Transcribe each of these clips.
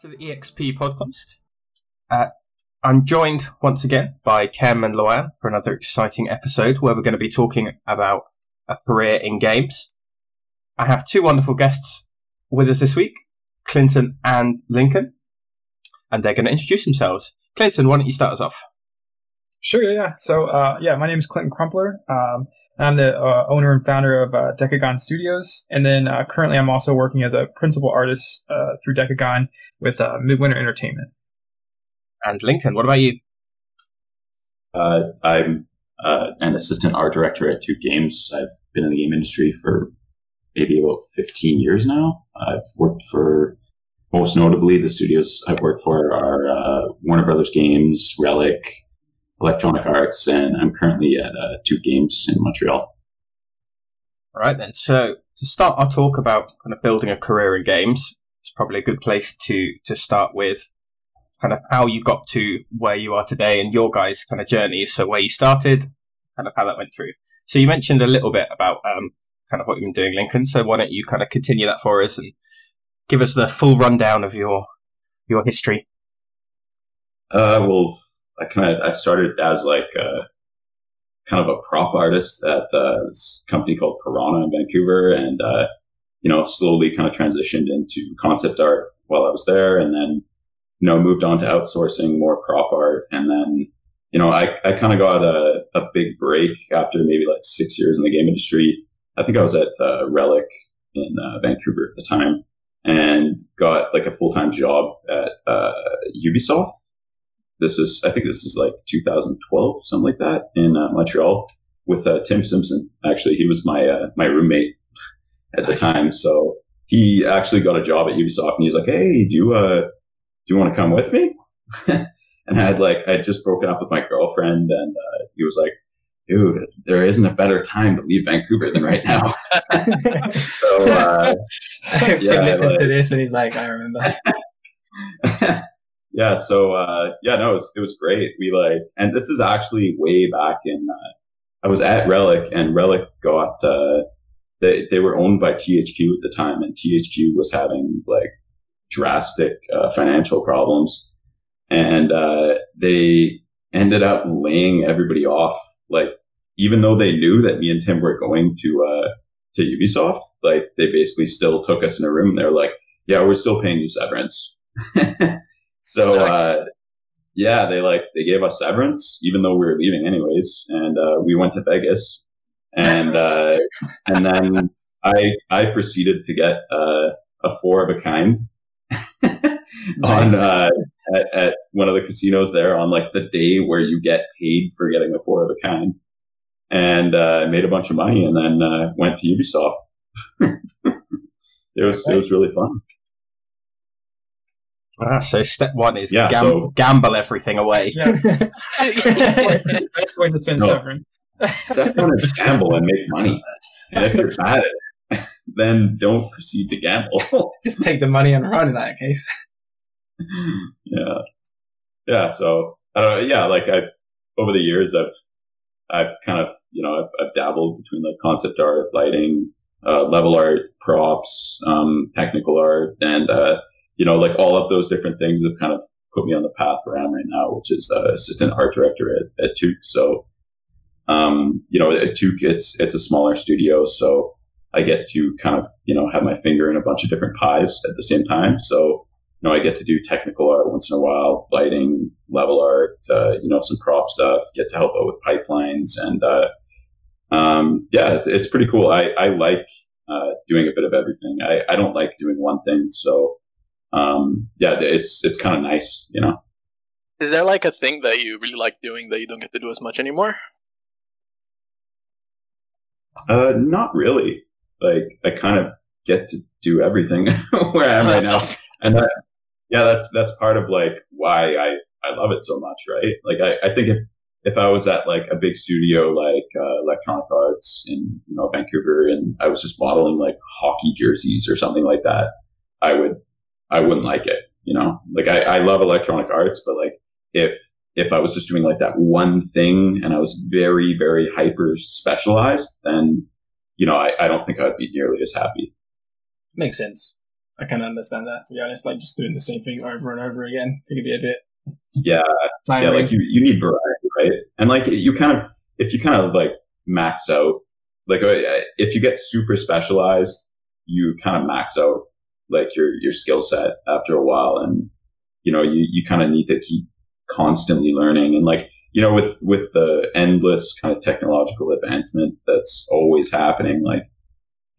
to the EXP podcast. Uh, I'm joined once again by Kem and Luan for another exciting episode where we're going to be talking about a career in games. I have two wonderful guests with us this week, Clinton and Lincoln, and they're going to introduce themselves. Clinton, why don't you start us off? Sure, yeah, yeah. So, uh, yeah, my name is Clinton Crumpler. Um, I'm the uh, owner and founder of uh, Decagon Studios, and then uh, currently I'm also working as a principal artist uh, through Decagon with uh, Midwinter Entertainment. And Lincoln, what about you? Uh, I'm an assistant art director at Tuque Games. I've been in the game industry for maybe about 15 years now. I've worked for most notably the studios I've worked for are Warner Brothers Games, Relic, Electronic Arts, and I'm currently at uh, Tuque Games in Montreal. All right, then. So to start our talk about kind of building a career in games, it's probably a good place to to start with kind of how you got to where you are today and your guys' kind of journey. So where you started, kind of how that went through. So you mentioned a little bit about um, kind of what you've been doing, Lincoln. So why don't you kind of continue that for us and give us the full rundown of your your history? Uh, well, I kind of I started as like a, kind of a prop artist at uh, this company called Piranha in Vancouver, and uh, you know slowly kind of transitioned into concept art while I was there, and then you know moved on to outsourcing more prop art, and then you know I, I kind of got a, a big break after maybe like six years in the game industry. I think I was at uh, Relic in uh, Vancouver at the time, and got like a full time job at uh, Ubisoft this is, I think this is like 2012, something like that in uh, Montreal with uh, Tim Simpson. Actually, he was my, uh, my roommate at the time. So he actually got a job at Ubisoft and he's like, Hey, do you, uh, do you want to come with me? and I had like, I had just broken up with my girlfriend and, uh, he was like, dude, there isn't a better time to leave Vancouver than right now. so, uh, yeah, listen like, to this and he's like, I remember yeah, so uh, yeah, no, it was, it was great. We like, and this is actually way back in. Uh, I was at Relic, and Relic got uh, they they were owned by THQ at the time, and THQ was having like drastic uh, financial problems, and uh, they ended up laying everybody off. Like, even though they knew that me and Tim were going to uh, to Ubisoft, like they basically still took us in a room. They're like, "Yeah, we're still paying you severance." So, nice. uh, yeah, they like, they gave us severance, even though we were leaving anyways. And, uh, we went to Vegas and, uh, and then I, I proceeded to get, uh, a four of a kind on, uh, at, at one of the casinos there on like the day where you get paid for getting a four of a kind and, uh, made a bunch of money and then, uh, went to Ubisoft. it was, it was really fun. Ah, so step one is yeah, gam- so, gamble everything away. Yeah. That's going to spend no, severance. Step one is gamble and make money. And if you're bad at it, then don't proceed to gamble. Just take the money and run in that case. yeah. Yeah. So, uh, yeah, like I, over the years, I've, I've kind of, you know, I've, I've dabbled between like concept art, lighting, uh, level art, props, um, technical art, and, uh, you know, like all of those different things have kind of put me on the path where I am right now, which is uh, assistant art director at, at Tuque. So, um, you know, at Tuque, it's, it's a smaller studio. So I get to kind of, you know, have my finger in a bunch of different pies at the same time. So, you know, I get to do technical art once in a while, lighting, level art, uh, you know, some prop stuff, get to help out with pipelines. And, uh, um, yeah, it's, it's pretty cool. I, I like, uh, doing a bit of everything. I, I don't like doing one thing. So, um, yeah, it's it's kind of nice, you know. Is there like a thing that you really like doing that you don't get to do as much anymore? Uh, not really. Like I kind of get to do everything where I am right now, awesome. and that, yeah, that's that's part of like why I I love it so much, right? Like I I think if if I was at like a big studio like uh, Electronic Arts in you know Vancouver and I was just modeling like hockey jerseys or something like that, I would I wouldn't like it. You know, like I, I love electronic arts, but like if if I was just doing like that one thing and I was very, very hyper specialized, then, you know, I, I don't think I'd be nearly as happy. Makes sense. I can understand that. To be honest, like just doing the same thing over and over again, it could be a bit. Yeah, yeah. Like you, you need variety, right? And like you kind of, if you kind of like max out, like uh, if you get super specialized, you kind of max out like your your skill set after a while, and you know you you kind of need to keep constantly learning. And like you know with with the endless kind of technological advancement that's always happening, like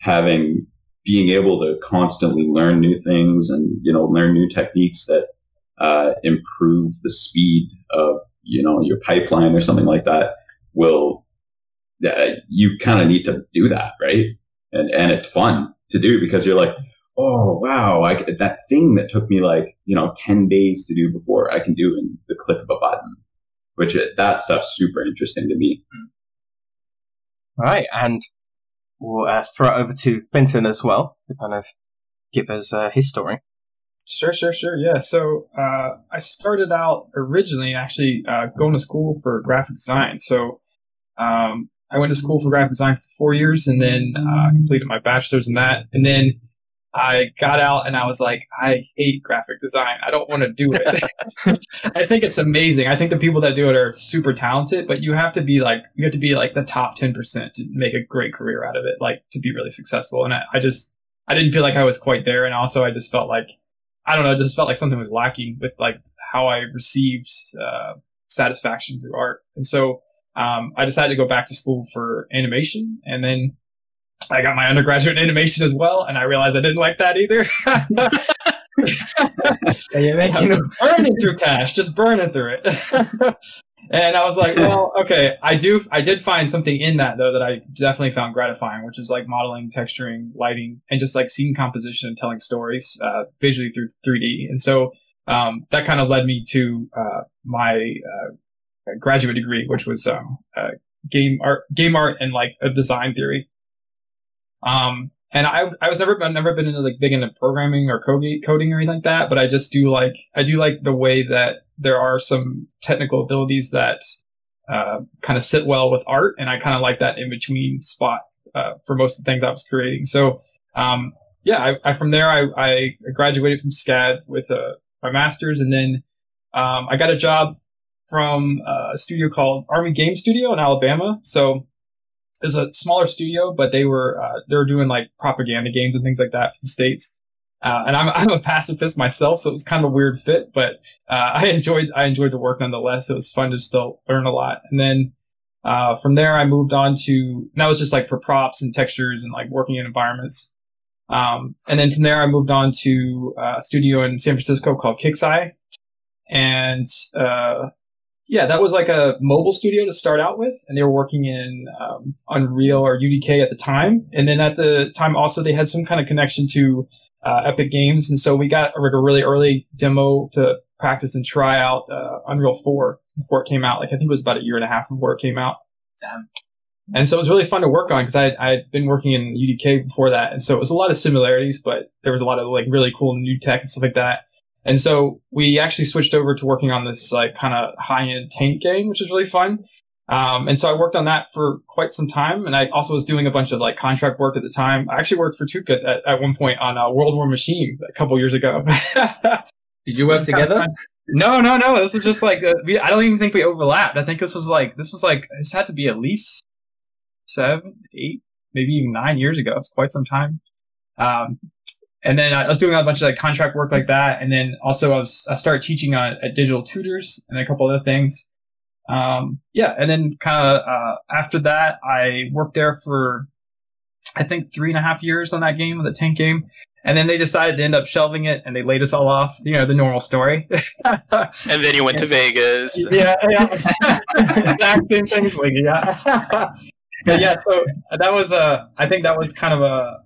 having being able to constantly learn new things and you know learn new techniques that uh, improve the speed of you know your pipeline or something like that will uh, you kind of need to do that right? And and it's fun to do because you're like oh wow I, that thing that took me like you know 10 days to do before i can do in the click of a button which uh, that stuff's super interesting to me all right and we'll uh, throw it over to Clinton as well to kind of give us uh, his story. Sure, sure, sure. Yeah. So uh, I started out originally actually uh, going to school for graphic design. So um, I went to school for graphic design for four years and then uh, completed my bachelor's in that. And then I got out and I was like, I hate graphic design. I don't want to do it. I think it's amazing. I think the people that do it are super talented, but you have to be like, you have to be like the top 10% to make a great career out of it, like to be really successful. And I, I just, I didn't feel like I was quite there. And also I just felt like, I don't know, I just felt like something was lacking with like how I received, uh, satisfaction through art. And so, um, I decided to go back to school for animation and then I got my undergraduate in animation as well, and I realized I didn't like that either. you're making burning through cash, just burning through it. and I was like, well, okay, I do, I did find something in that though that I definitely found gratifying, which is like modeling, texturing, lighting, and just like scene composition and telling stories uh, visually through 3D. And so um, that kind of led me to uh, my uh, graduate degree, which was um, game art, game art, and like a design theory. Um, and I, I was never, I've never been into like big into programming or coding or anything like that, but I just do like, I do like the way that there are some technical abilities that, uh, kind of sit well with art. And I kind of like that in between spot, uh, for most of the things I was creating. So, um, yeah, I, I from there, I, I graduated from SCAD with, a, my master's and then, um, I got a job from a studio called Army Game Studio in Alabama. So is a smaller studio, but they were uh, they were doing like propaganda games and things like that for the states. Uh, and I'm I'm a pacifist myself, so it was kind of a weird fit, but uh, I enjoyed I enjoyed the work nonetheless. It was fun to still learn a lot. And then uh, from there, I moved on to that was just like for props and textures and like working in environments. Um, and then from there, I moved on to uh, a studio in San Francisco called Kixeye, and uh, yeah, that was like a mobile studio to start out with, and they were working in um, Unreal or UDK at the time. And then at the time, also they had some kind of connection to uh, Epic Games, and so we got a, a, really early demo to practice and try out uh, Unreal 4 before it came out. Like I think it was about a year and a half before it came out. Damn. And so it was really fun to work on because I I had been working in UDK before that, and so it was a lot of similarities, but there was a lot of like really cool new tech and stuff like that. And so we actually switched over to working on this like kind of high end tank game, which is really fun. Um, and so I worked on that for quite some time. And I also was doing a bunch of like contract work at the time. I actually worked for Tuque at, at one point on a World War Machine a couple years ago. Did you work together? No, no, no. This was just like, uh, we, I don't even think we overlapped. I think this was like, this was like, this had to be at least seven, eight, maybe even nine years ago. It's quite some time. Um, and then I was doing a bunch of like contract work like that, and then also I was I started teaching on at Digital Tutors and a couple other things. Um, yeah, and then kind of uh, after that, I worked there for I think three and a half years on that game, the tank game, and then they decided to end up shelving it, and they laid us all off. You know, the normal story. and then you went to Vegas. Yeah, yeah, exact same things, like yeah. yeah, so that was a. Uh, I think that was kind of a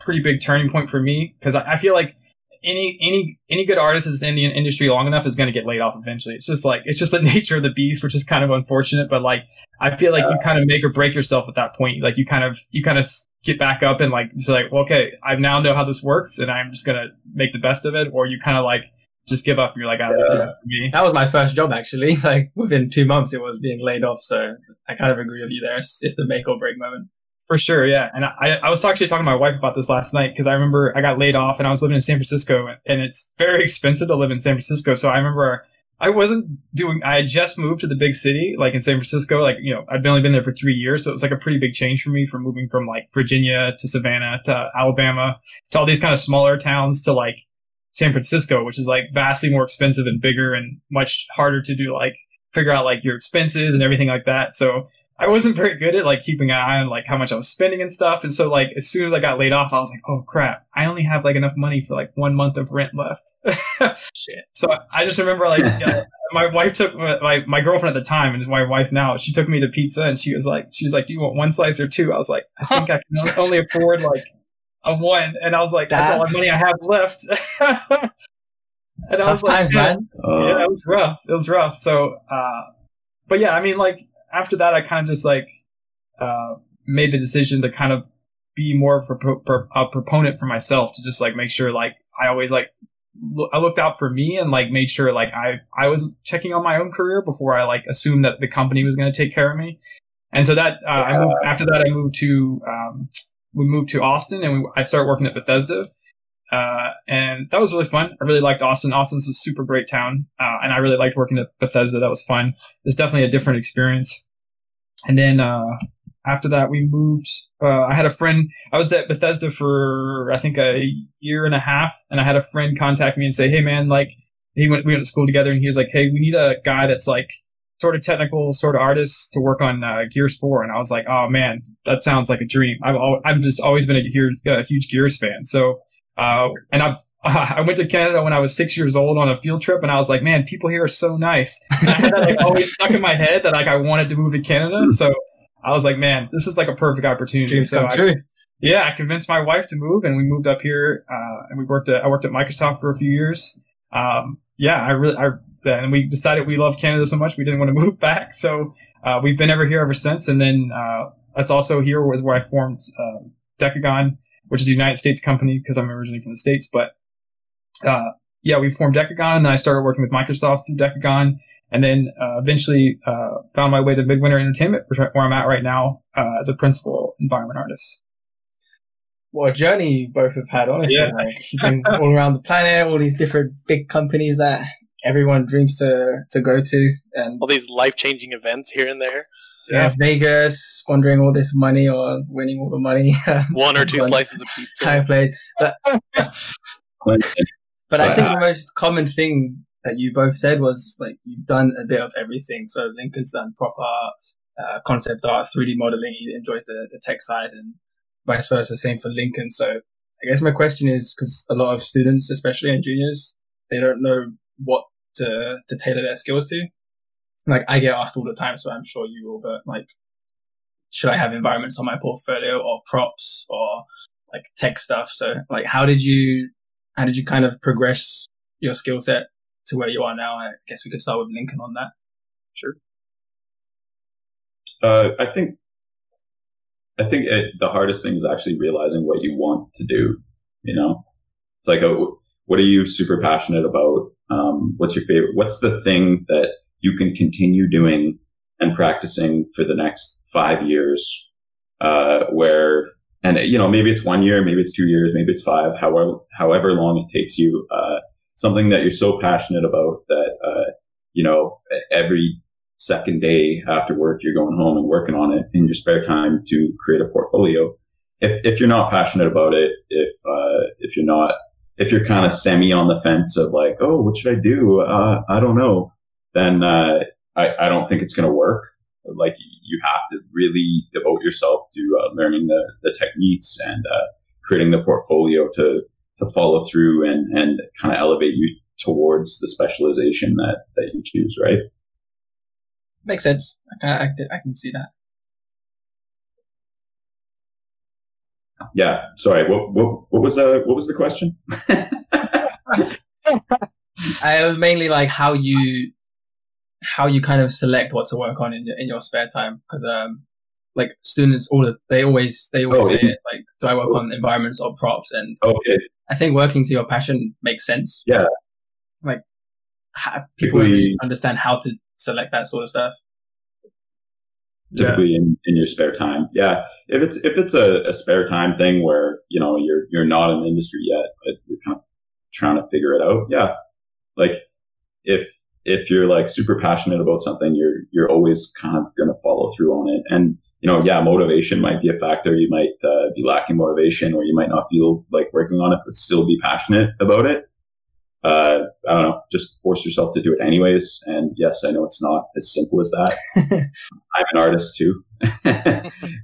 pretty big turning point for me because I, I, feel like any any any good artist is in the industry long enough is going to get laid off eventually. It's just like it's just the nature of the beast, which is kind of unfortunate. But like I feel like you kind of make or break yourself at that point. Like you kind of you kind of get back up and like just like well, okay, I now know how this works, and I'm just gonna make the best of it. Or you kind of like just give up. And You're like, oh, this is me. That was my first job actually. Like within two months, it was being laid off. So I kind of agree with you there. It's, it's the make or break moment. For sure, yeah. And I, I was actually talking to my wife about this last night because I remember I got laid off and I was living in San Francisco and it's very expensive to live in San Francisco. So I remember I wasn't doing, I had just moved to the big city, like in San Francisco. Like, you know, I'd only been there for three years. So it was like a pretty big change for me from moving from like Virginia to Savannah to Alabama to all these kind of smaller towns to like San Francisco, which is like vastly more expensive and bigger and much harder to do like figure out like your expenses and everything like that. So I wasn't very good at like keeping an eye on like how much I was spending and stuff. And so like as soon as I got laid off, I was like, oh crap, I only have like enough money for like one month of rent left. Shit. So I just remember like yeah, my wife took my my girlfriend at the time and my wife now. She took me to pizza and she was like, she was like, do you want one slice or two? I was like, I think I can only afford like a one. And I was like, that's all the money I have left. and I was like, times, yeah, man. Uh, yeah, it was rough. It was rough. So, uh, but yeah, I mean, like after that, I kind of just like uh, made the decision to kind of be more of a, pro- pro- a proponent for myself to just like make sure like I always like I looked out for me and like made sure like I I was checking on my own career before I like assumed that the company was going to take care of me. And so that uh, I moved after that I moved to um, we moved to Austin and we, I started working at Bethesda. Uh, and that was really fun. I really liked Austin. Austin's a super great town. Uh, and I really liked working at Bethesda. That was fun. It's definitely a different experience. And then, uh, after that, we moved, uh, I had a friend, I was at Bethesda for, I think a year and a half. And I had a friend contact me and say, Hey man, like, he went, we went to school together and he was like, Hey, we need a guy that's like, sort of technical, sort of artist to work on uh, Gears 4. And I was like, oh man, that sounds like a dream. I've, al- I've just always been a, a huge Gears fan. So, uh, and I've, I went to Canada when I was six years old on a field trip, and I was like, "Man, people here are so nice." And I had that like always stuck in my head that like I wanted to move to Canada. So I was like, "Man, this is like a perfect opportunity." Dreams so come I, true. yeah, I convinced my wife to move, and we moved up here. Uh, and we worked at I worked at Microsoft for a few years. Um, yeah, I really, I and we decided we loved Canada so much we didn't want to move back. So uh, we've been ever here ever since. And then uh, that's also here was where I formed uh, Decagon, which is a United States company because I'm originally from the states. But uh, yeah, we formed Decagon, and I started working with Microsoft through Decagon. And then uh, eventually uh, found my way to Midwinter Entertainment, which where I'm at right now uh, as a principal environment artist. What a journey you both have had, honestly. Yeah. Like, you've been all around the planet, all these different big companies that everyone dreams to, to go to. And All these life changing events here and there. Yeah, Vegas, squandering all this money or winning all the money. One or two slices of pizza. High played. But, but I think the most common thing that you both said was like you've done a bit of everything. So Lincoln's done proper uh, concept art, 3D modeling. He enjoys the, the tech side and vice versa. Same for Lincoln. So I guess my question is because a lot of students, especially in juniors, they don't know what to, to tailor their skills to. Like I get asked all the time, so I'm sure you will, but like, should I have environments on my portfolio or props or like tech stuff? So like, how did you, how did you kind of progress your skill set to where you are now? I guess we could start with Lincoln on that. Sure. Uh, I think I think it, the hardest thing is actually realizing what you want to do. You know, it's like, a, what are you super passionate about? Um, what's your favorite? What's the thing that you can continue doing and practicing for the next five years? Uh, where and you know maybe it's one year, maybe it's two years, maybe it's five. However, however long it takes you. Uh, something that you're so passionate about that uh, you know every second day after work, you're going home and working on it in your spare time to create a portfolio. If, if you're not passionate about it, if, uh, if you're not, if you're kind of semi on the fence of like, oh, what should I do? Uh, I don't know. Then, uh, I, I don't think it's going to work. Like you have to really devote yourself to uh, learning the, the techniques and, uh, creating the portfolio to, to follow through and, and kind of elevate you towards the specialization that, that you choose, right? Makes sense. I can, I, can- I can see that. Yeah. Sorry. What what what was uh what was the question? I was mainly like how you, how you kind of select what to work on in your, in your spare time. Cause, um, like students, all the, they always, they always Oh, say yeah. it, like, do I work on environments or props? And okay. I think working to your passion makes sense. Yeah. Like, ha- people don't really understand how to select that sort of stuff. typically in, in your spare time. Yeah. If it's if it's a, a spare time thing where, you know, you're you're not in the industry yet, but you're kind of trying to figure it out. Yeah. Like if if you're like super passionate about something, you're you're always kind of gonna follow through on it. And you know, yeah, motivation might be a factor. You might uh, be lacking motivation, or you might not feel like working on it, but still be passionate about it. Uh, I don't know. Just force yourself to do it anyways. And yes, I know it's not as simple as that. I'm an artist too,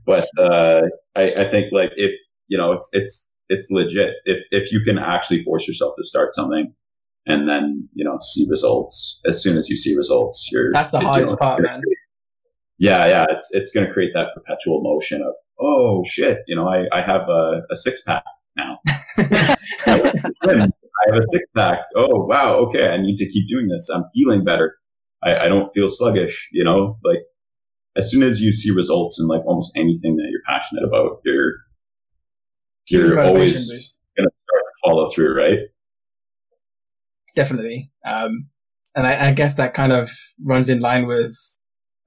but uh, I, I think like if you know, it's it's it's legit. If if you can actually force yourself to start something, and then you know see results as soon as you see results, you're that's the hardest know, part, man. Yeah, yeah, it's it's going to create that perpetual motion of oh shit, you know, I I have a, a six pack now. I have a six pack. Oh wow, okay, I need to keep doing this. I'm feeling better. I, I don't feel sluggish. You know, like as soon as you see results in like almost anything that you're passionate about, you're you're always gonna start to follow through, right? Definitely. Um, and I, I, guess that kind of runs in line with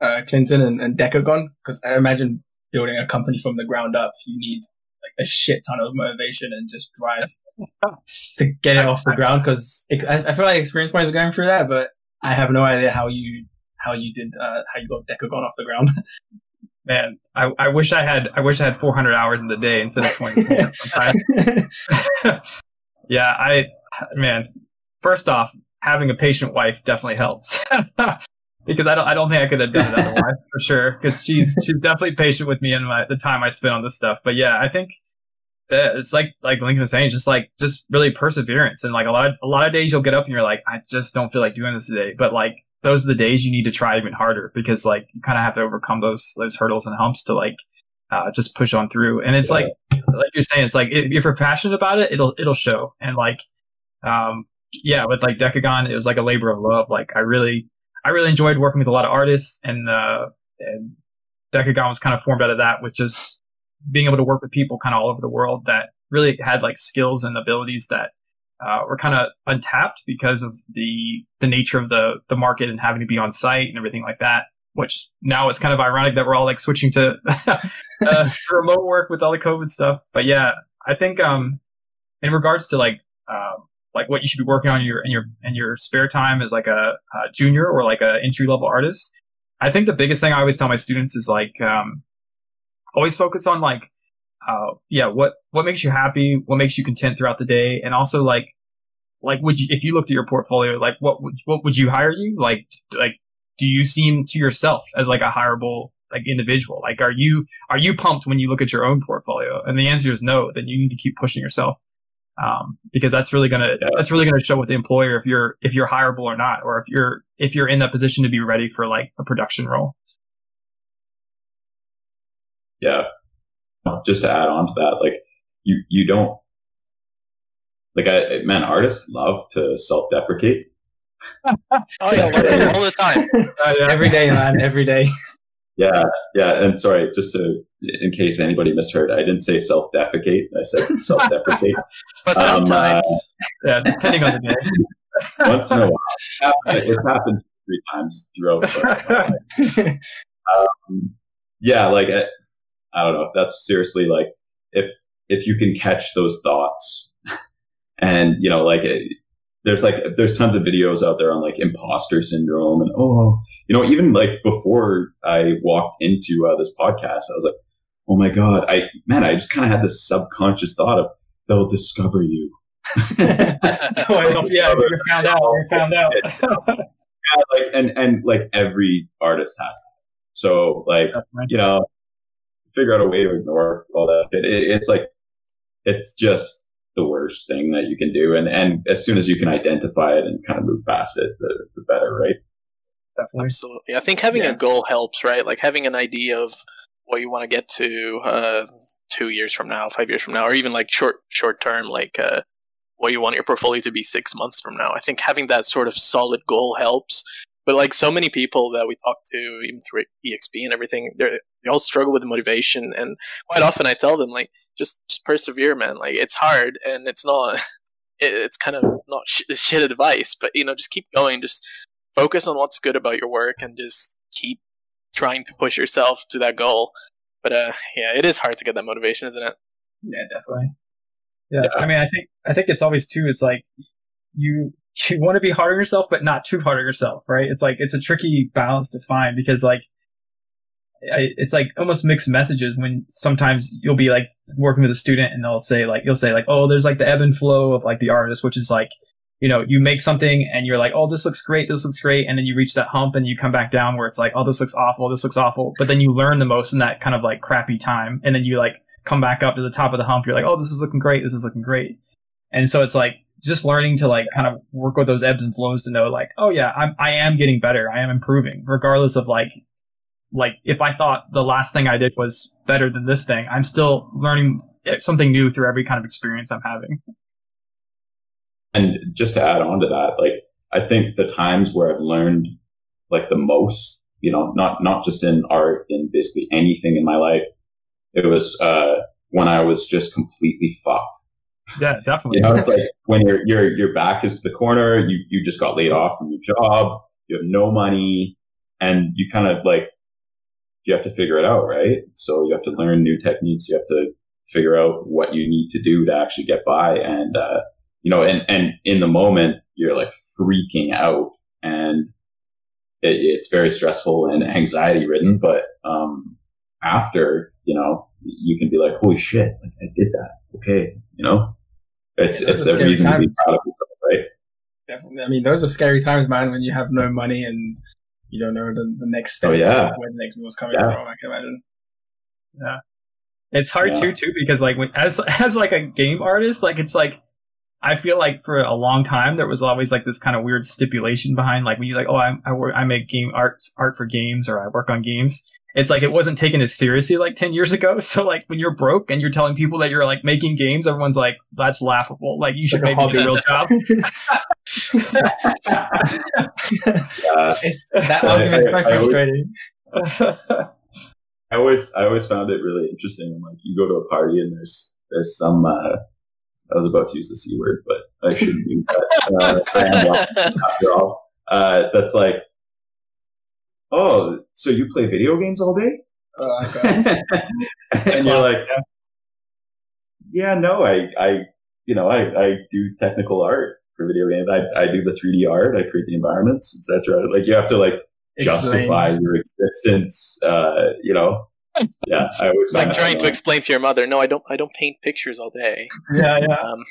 uh, Clinton and, and Decagon, because I imagine building a company from the ground up, you need like a shit ton of motivation and just drive to get it off the ground. Because I, I, feel like experience points are going through that, but I have no idea how you how you did uh, how you got Decagon off the ground. Man, I, I wish I had I wish I had 400 hours in the day instead of 24. yeah, I man. First off, having a patient wife definitely helps. because I don't I don't think I could have done it otherwise for sure. Because she's she's definitely patient with me and my the time I spend on this stuff. But yeah, I think it's like like Lincoln was saying, just like just really perseverance and like a lot of a lot of days you'll get up and you're like, I just don't feel like doing this today. But like those are the days you need to try even harder because like you kind of have to overcome those those hurdles and humps to like uh, just push on through. And it's yeah. like like you're saying, it's like if, if you're passionate about it, it'll it'll show. And like um yeah, with like Decagon, it was like a labor of love. Like I really I really enjoyed working with a lot of artists and uh and Decagon was kind of formed out of that with just being able to work with people kind of all over the world that really had like skills and abilities that uh, were kind of untapped because of the the nature of the the market and having to be on site and everything like that. Which now it's kind of ironic that we're all like switching to uh, remote work with all the COVID stuff. But yeah, I think um, in regards to like uh, like what you should be working on in your in your in your spare time as like a, a junior or like a entry level artist, I think the biggest thing I always tell my students is like um, always focus on like uh, yeah, what what makes you happy, what makes you content throughout the day, and also like like would you if you looked at your portfolio, like what would what would you hire you? Like like do you seem to yourself as like a hireable like individual? Like are you are you pumped when you look at your own portfolio? And the answer is no. Then you need to keep pushing yourself. Um, because that's really gonna yeah. that's really gonna show with the employer if you're if you're hireable or not, or if you're if you're in that position to be ready for like a production role. Yeah, just to add on to that, like you you don't like I man, artists love to self deprecate. oh yeah, all the time, uh, yeah. every day, man, every day. Yeah, yeah, and sorry, just to in case anybody misheard, I didn't say self defecate. I said self deprecate. but um, sometimes, uh, yeah, depending on the day. once in a while, it's happened three times throughout. um, yeah, like I don't know. That's seriously like if if you can catch those thoughts, and you know, like it, there's like there's tons of videos out there on like imposter syndrome and oh, you know, even like before I walked into uh, this podcast, I was like, oh my god, I man, I just kind of had this subconscious thought of they'll discover you. oh, yeah, you found out. You found out. yeah, like and and like every artist has that. So like you know, figure out a way to ignore all that. It, it, it's like, it's just the worst thing that you can do. And, and as soon as you can identify it and kind of move past it, the, the better, right? Definitely. Absolutely. I think having yeah. a goal helps, right? Like having an idea of what you want to get to, uh, two years from now, five years from now, or even like short, short term, like, uh, what you want your portfolio to be six months from now. I think having that sort of solid goal helps but like so many people that we talk to, even through EXP and everything, they all struggle with motivation. And quite often I tell them like, just, just persevere, man. Like it's hard and it's not, it, it's kind of not sh- shit advice, but you know, just keep going. Just focus on what's good about your work and just keep trying to push yourself to that goal. But uh, yeah, it is hard to get that motivation, isn't it? Yeah, definitely. Yeah, yeah. I mean, I think I think it's always too. It's like you you want to be hard on yourself, but not too hard on yourself, right? It's like it's a tricky balance to find because like it's like almost mixed messages when sometimes you'll be like working with a student and they'll say like you'll say like oh there's like the ebb and flow of like the artist which is like you know you make something and you're like oh this looks great this looks great and then you reach that hump and you come back down where it's like oh this looks awful this looks awful but then you learn the most in that kind of like crappy time and then you like come back up to the top of the hump you're like oh this is looking great this is looking great and so it's like just learning to like kind of work with those ebbs and flows to know like oh yeah I'm I am getting better I am improving regardless of like like if I thought the last thing I did was better than this thing, I'm still learning eh, something new through every kind of experience I'm having. And just to add on to that, like I think the times where I've learned like the most, you know, not not just in art, in basically anything in my life, it was uh, when I was just completely fucked. Yeah, definitely. you know, it's like when your your your back is to the corner, you you just got laid off from your job, you have no money, and you kind of like you have to figure it out, right? So you have to learn new techniques. You have to figure out what you need to do to actually get by. And, uh, you know, and, and in the moment, you're like freaking out and it, it's very stressful and anxiety ridden. But, um, after, you know, you can be like, holy shit, like I did that. Okay. You know, it's, it's a reason to be proud of yourself, right? Definitely. I mean, those are scary times, man, when you have no money and you don't know the, the next step. Oh, yeah. Where the next meal's coming yeah. from, I can imagine. Yeah. It's hard yeah. too, too, because like when, as, as like a game artist, like it's like, I feel like for a long time there was always like this kind of weird stipulation behind like when you like oh I I, work, I make game art art for games or I work on games. It's like it wasn't taken as seriously like 10 years ago. So like when you're broke and you're telling people that you're like making games everyone's like that's laughable. Like you it's should like maybe get a real job. Yeah. it's, that argument's quite frustrating. I always I always found it really interesting when like you go to a party and there's there's some uh, I was about to use the c word but I shouldn't do that uh, after all uh, that's like oh, so you play video games all day? Oh, okay. and you're like, yeah, no, I, I, you know, I, I do technical art for video games. I, I do the 3D art. I create the environments, etc. Like you have to like justify your existence. Uh, you know, yeah. I always like trying to explain to your mother. No, I don't. I don't paint pictures all day. Yeah, yeah. Um,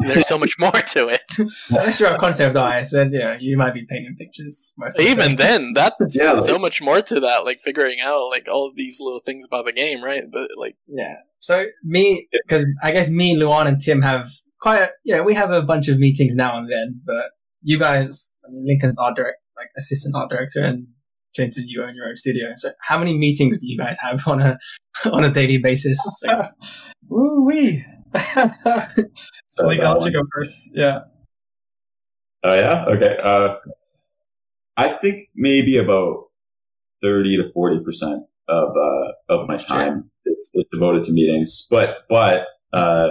there's so much more to it. Unless you're a concept artist, then yeah, you might be painting pictures. Even the then, that's yeah, so much more to that. Like figuring out like all of these little things about the game, right? But like, yeah. So me, because I guess me, Luan, and Tim have quite. A, yeah, we have a bunch of meetings now and then. But you guys, I mean, Lincoln's art director, like assistant art director, and Clinton, you own your own studio. So how many meetings do you guys have on a on a daily basis? Ooh wee. so like, I'll let you go first. Yeah. Oh yeah. Okay. Uh, I think maybe about thirty to forty percent of uh, of my time is, is, devoted to meetings. But but uh,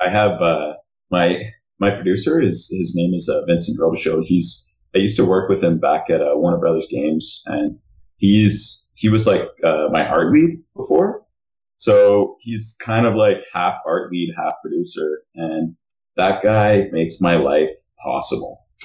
I have uh, my my producer. His his name is uh, Vincent Robichaud. He's I used to work with him back at uh, Warner Brothers Games, and he's he was like uh, my art lead before. So he's kind of like half art lead, half producer. And that guy makes my life possible.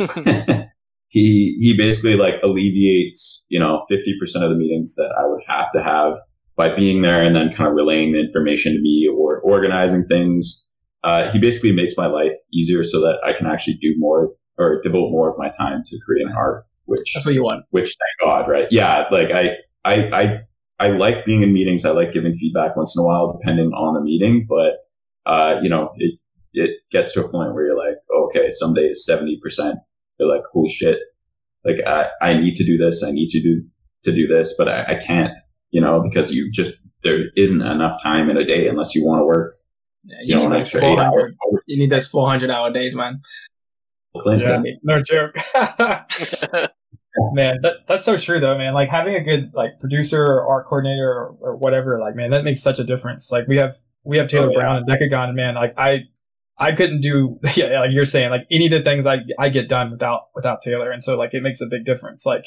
he, he basically like alleviates, you know, 50% of the meetings that I would have to have by being there and then kind of relaying the information to me or organizing things. Uh, he basically makes my life easier so that I can actually do more or devote more of my time to creating art, which that's what you want. Which thank God, right? Yeah. Like I, I, I I like being in meetings. I like giving feedback once in a while, depending on the meeting. But uh, you know, it it gets to a point where you're like, oh, okay, some days seventy percent. You're like, holy shit! Like I, I need to do this. I need to do to do this, but I, I can't. You know, because you just there isn't enough time in a day unless you want to work. Yeah, you, you know, an extra eight hours. You need those four hundred hour days, man. Yeah, no joke. man, that that's so true though, man. Like having a good like producer or art coordinator or, or whatever, like man, that makes such a difference. Like we have we have Taylor oh, yeah. Brown and Decagon, man. Like I I couldn't do yeah, like you're saying, like any of the things I I get done without without Taylor, and so like it makes a big difference. Like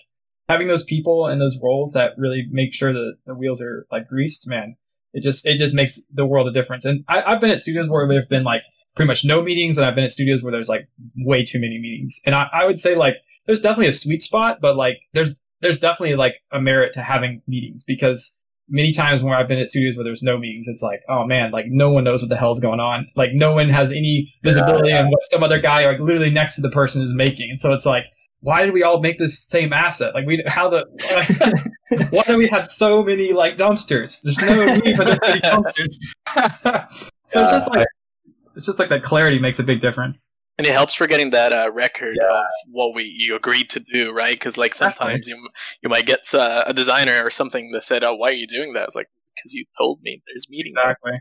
having those people and those roles that really make sure that the wheels are like greased, man, it just it just makes the world a difference. And I, I've been at studios where they've been like pretty much no meetings, and I've been at studios where there's like way too many meetings. And I, I would say like there's definitely a sweet spot, but like there's there's definitely like a merit to having meetings because many times where I've been at studios where there's no meetings, it's like, oh man, like no one knows what the hell's going on. Like no one has any visibility yeah, yeah. on what some other guy like literally next to the person is making. And so it's like, why did we all make this same asset? Like we, how the, why do we have so many like dumpsters? There's no need for this many dumpsters. so it's just like, it's just like that clarity makes a big difference and it helps for getting that uh, record yeah. of what we you agreed to do, right? Because like sometimes you you might get uh, a designer or something that said, "Oh, why are you doing that?" It's like because you told me there's meeting. Exactly.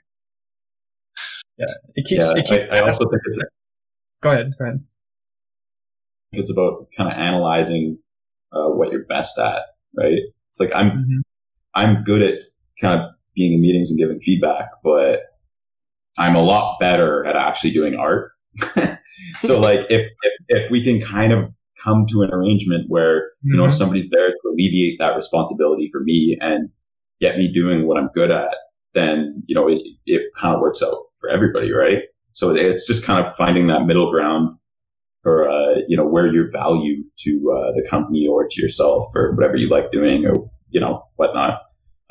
Yeah, it keeps. Yeah, it keeps I, I also think it's. Go ahead. Go ahead. It's about kind of analyzing uh, what you're best at, right? It's like I'm mm-hmm. I'm good at kind of being in meetings and giving feedback, but I'm a lot better at actually doing art. so like if, if, if we can kind of come to an arrangement where you know mm-hmm. somebody's there to alleviate that responsibility for me and get me doing what I'm good at, then you know it, it kind of works out for everybody, right? So it's just kind of finding that middle ground for uh, you know where your value to uh, the company or to yourself or whatever you like doing or you know whatnot,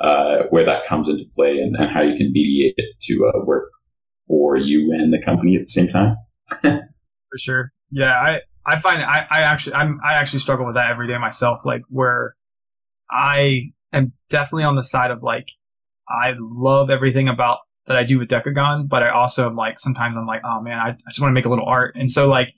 uh, where that comes into play and, and how you can mediate it to uh, work for you and the company at the same time. for sure. Yeah, I I find I I actually I'm I actually struggle with that every day myself. Like where I am definitely on the side of like I love everything about that I do with Decagon, but I also am like sometimes I'm like, oh man, I, I just want to make a little art. And so like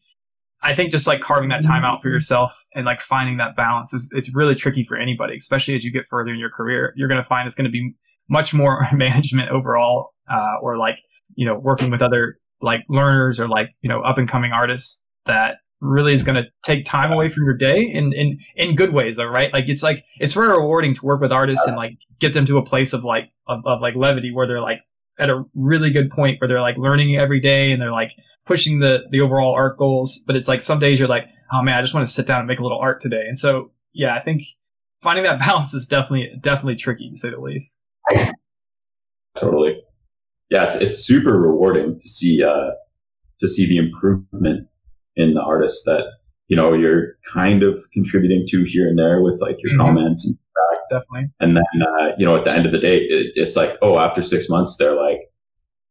I think just like carving that time out for yourself and like finding that balance is it's really tricky for anybody, especially as you get further in your career. You're gonna find it's gonna be much more management overall, uh, or like, you know, working with other like learners or like you know up and coming artists that really is going to take time away from your day in in in good ways though right? Like it's like it's very rewarding to work with artists and like get them to a place of like of, of like levity where they're like at a really good point where they're like learning every day and they're like pushing the the overall art goals. But it's like some days you're like oh man i just want to sit down and make a little art today. And so yeah i think finding that balance is definitely definitely tricky to say the least. Totally yeah, it's, it's super rewarding to see, uh, to see the improvement in the artists that, you know, you're kind of contributing to here and there with like your mm-hmm. comments and feedback. Definitely. And then, uh, you know, at the end of the day, it, it's like, oh, after six months, they're like,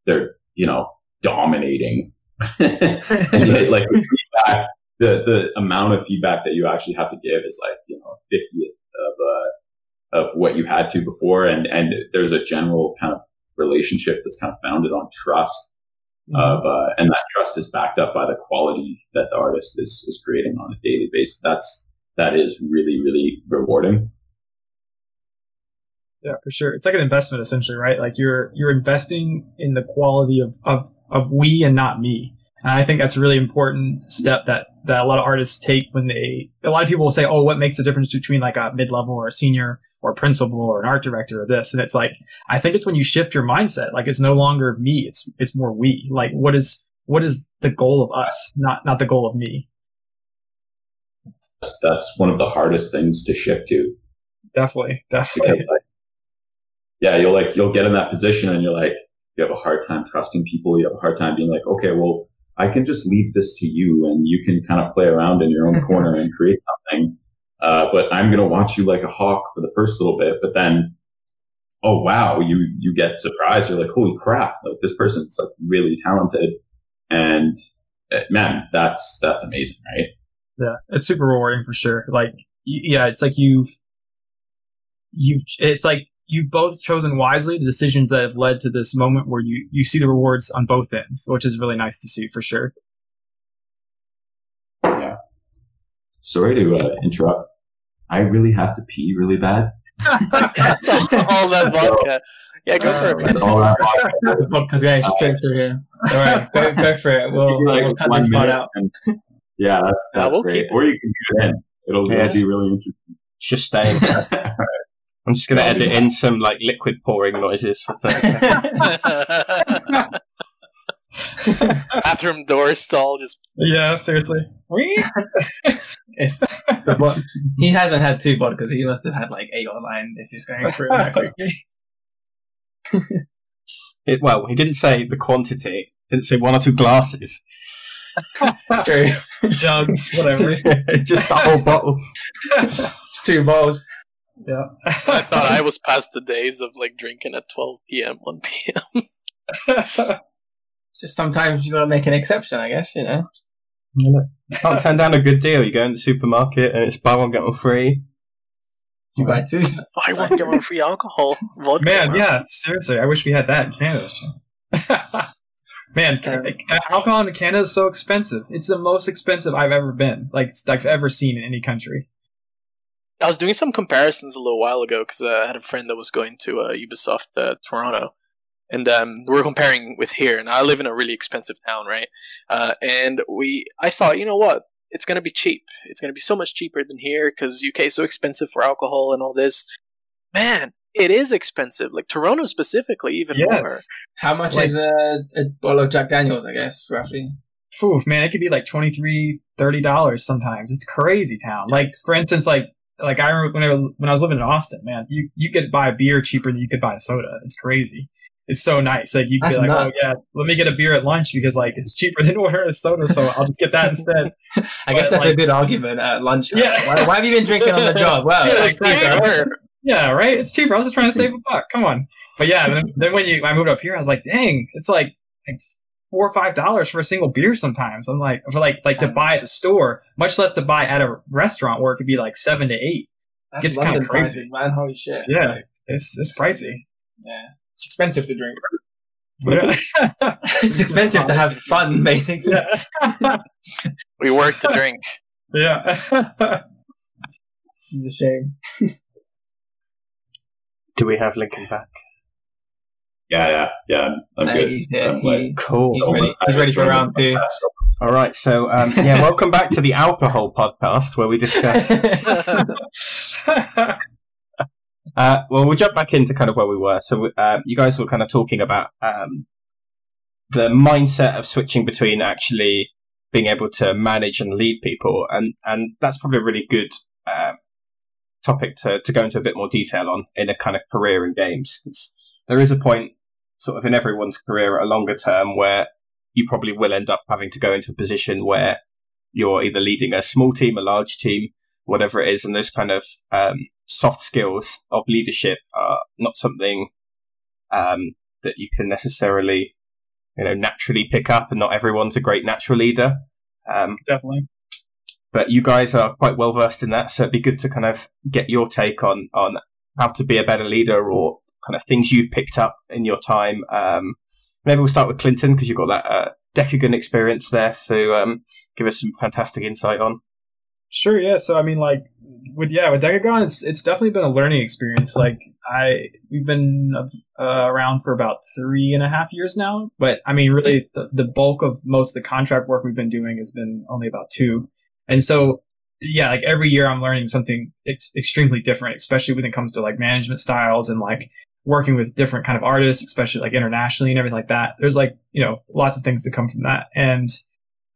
they're, you know, dominating. like the feedback, the, the amount of feedback that you actually have to give is like, you know, 50th of, uh, of what you had to before. And, and there's a general kind of relationship that's kind of founded on trust mm-hmm. of, uh, and that trust is backed up by the quality that the artist is, is creating on a daily basis. That's, that is really, really rewarding. Yeah, for sure. It's like an investment essentially, right? Like you're, you're investing in the quality of, of, of we and not me. And I think that's a really important step that, that a lot of artists take when they, a lot of people will say, oh, what makes the difference between like a mid level or a senior or a principal or an art director or this? And it's like, I think it's when you shift your mindset, like it's no longer me, it's, it's more we. Like what is, what is the goal of us, not, not the goal of me? That's one of the hardest things to shift to. Definitely, definitely. Like, yeah, you'll like, you'll get in that position and you're like, you have a hard time trusting people. You have a hard time being like, okay, well, I can just leave this to you and you can kind of play around in your own corner and create something. Uh, but I'm going to watch you like a hawk for the first little bit, but then, oh wow, you, you get surprised. You're like, holy crap, like this person's like really talented. And uh, man, that's, that's amazing, right? Yeah. It's super rewarding for sure. Like, yeah, it's like you've, you've, it's like you've both chosen wisely the decisions that have led to this moment where you, you see the rewards on both ends, which is really nice to see for sure. Yeah. Sorry to uh, interrupt. I really have to pee really bad. That's all that vodka. Yeah, go for it. That's all that vodka. Vodka's going straight through here. All right, go, go for it. We'll, like we'll cut this part out. And, yeah, that's, that's we'll great. Or you can do it in. It'll, yes. it'll be really interesting. Just staying. I'm just going to edit in some like liquid pouring noises for 30 seconds. Bathroom door stall just. Yeah, seriously. it's he hasn't had two vodkas. He must have had like eight or nine if he's going through that quickly. It, well, he didn't say the quantity. He didn't say one or two glasses. True. Jugs, whatever. Just a whole bottle. It's two bottles. Yeah. I thought I was past the days of like drinking at 12 p.m., 1 p.m. Just sometimes you gotta make an exception, I guess. You know. You can't turn down a good deal. You go in the supermarket and it's buy one get one free. You buy two. Buy one get one free alcohol. Vodka, Man, yeah, seriously, I wish we had that in Canada. Man, ca- uh, uh, alcohol in Canada is so expensive. It's the most expensive I've ever been, like I've ever seen in any country. I was doing some comparisons a little while ago because uh, I had a friend that was going to uh, Ubisoft uh, Toronto, and um, we are comparing with here. And I live in a really expensive town, right? Uh, and we, I thought, you know what? It's gonna be cheap. It's gonna be so much cheaper than here because UK is so expensive for alcohol and all this. Man, it is expensive. Like Toronto specifically, even more. How much Like- is a, a bottle of Jack Daniels? I guess roughly. Phew, man, it could be like 23 dollars sometimes. It's crazy town. Like for instance, like like I remember when I, when I was living in Austin, man, you you could buy a beer cheaper than you could buy a soda. It's crazy. It's so nice. Like you could be like, oh yeah, let me get a beer at lunch because like it's cheaper than ordering a soda, so I'll just get that instead. I guess But, that's a good argument at lunch. Yeah. Why, why have you been drinking on the job? Well, Yeah, it's it's cheaper. cheaper. Yeah, right. It's cheaper. I was just trying to save a buck. Come on. But yeah, then, then when you I moved up here, I was like, dang, it's like like four or five dollars for a single beer sometimes. I'm like, for like like to buy at the store, much less to buy at a restaurant where it could be like seven to eight. That's Gets kinda crazy. prices, man. Holy shit. Yeah, it's it's pricey. Yeah. It's expensive to drink. Yeah. it's expensive to have fun, basically. yeah. We work to drink. yeah. It's a shame. Do we have Lincoln back? Yeah, yeah, yeah. I'm, I'm No, good. he's here. I'm like- He- Cool. he's ready. He's ready for round two. All right. So, um, yeah, welcome back to the Alcohol Podcast, where we discuss. Uh, well, we'll jump back into kind of where we were. So, uh, you guys were kind of talking about um, the mindset of switching between actually being able to manage and lead people, and and that's probably a really good uh, topic to to go into a bit more detail on in a kind of career in games. 'Cause there is a point, sort of in everyone's career at a longer term, where you probably will end up having to go into a position where you're either leading a small team, a large team, whatever it is, and those kind of um, soft skills of leadership are not something um, that you can necessarily, you know, naturally pick up, and not everyone's a great natural leader. Um, Definitely. but you guys are quite well versed in that, so it'd be good to kind of get your take on on how to be a better leader or kind of things you've picked up in your time. Um, maybe we'll start with Clinton because you've got that uh, Dekogon experience there, so um, give us some fantastic insight on. Sure, yeah. So I mean, like with yeah, with Dekogon, it's it's definitely been a learning experience. Like I we've been uh, around for about three and a half years now, but I mean, really, the, the bulk of most of the contract work we've been doing has been only about two, and so yeah, like every year I'm learning something ex- extremely different, especially when it comes to like management styles and like working with different kind of artists, especially like internationally and everything like that. There's like you know lots of things to come from that, and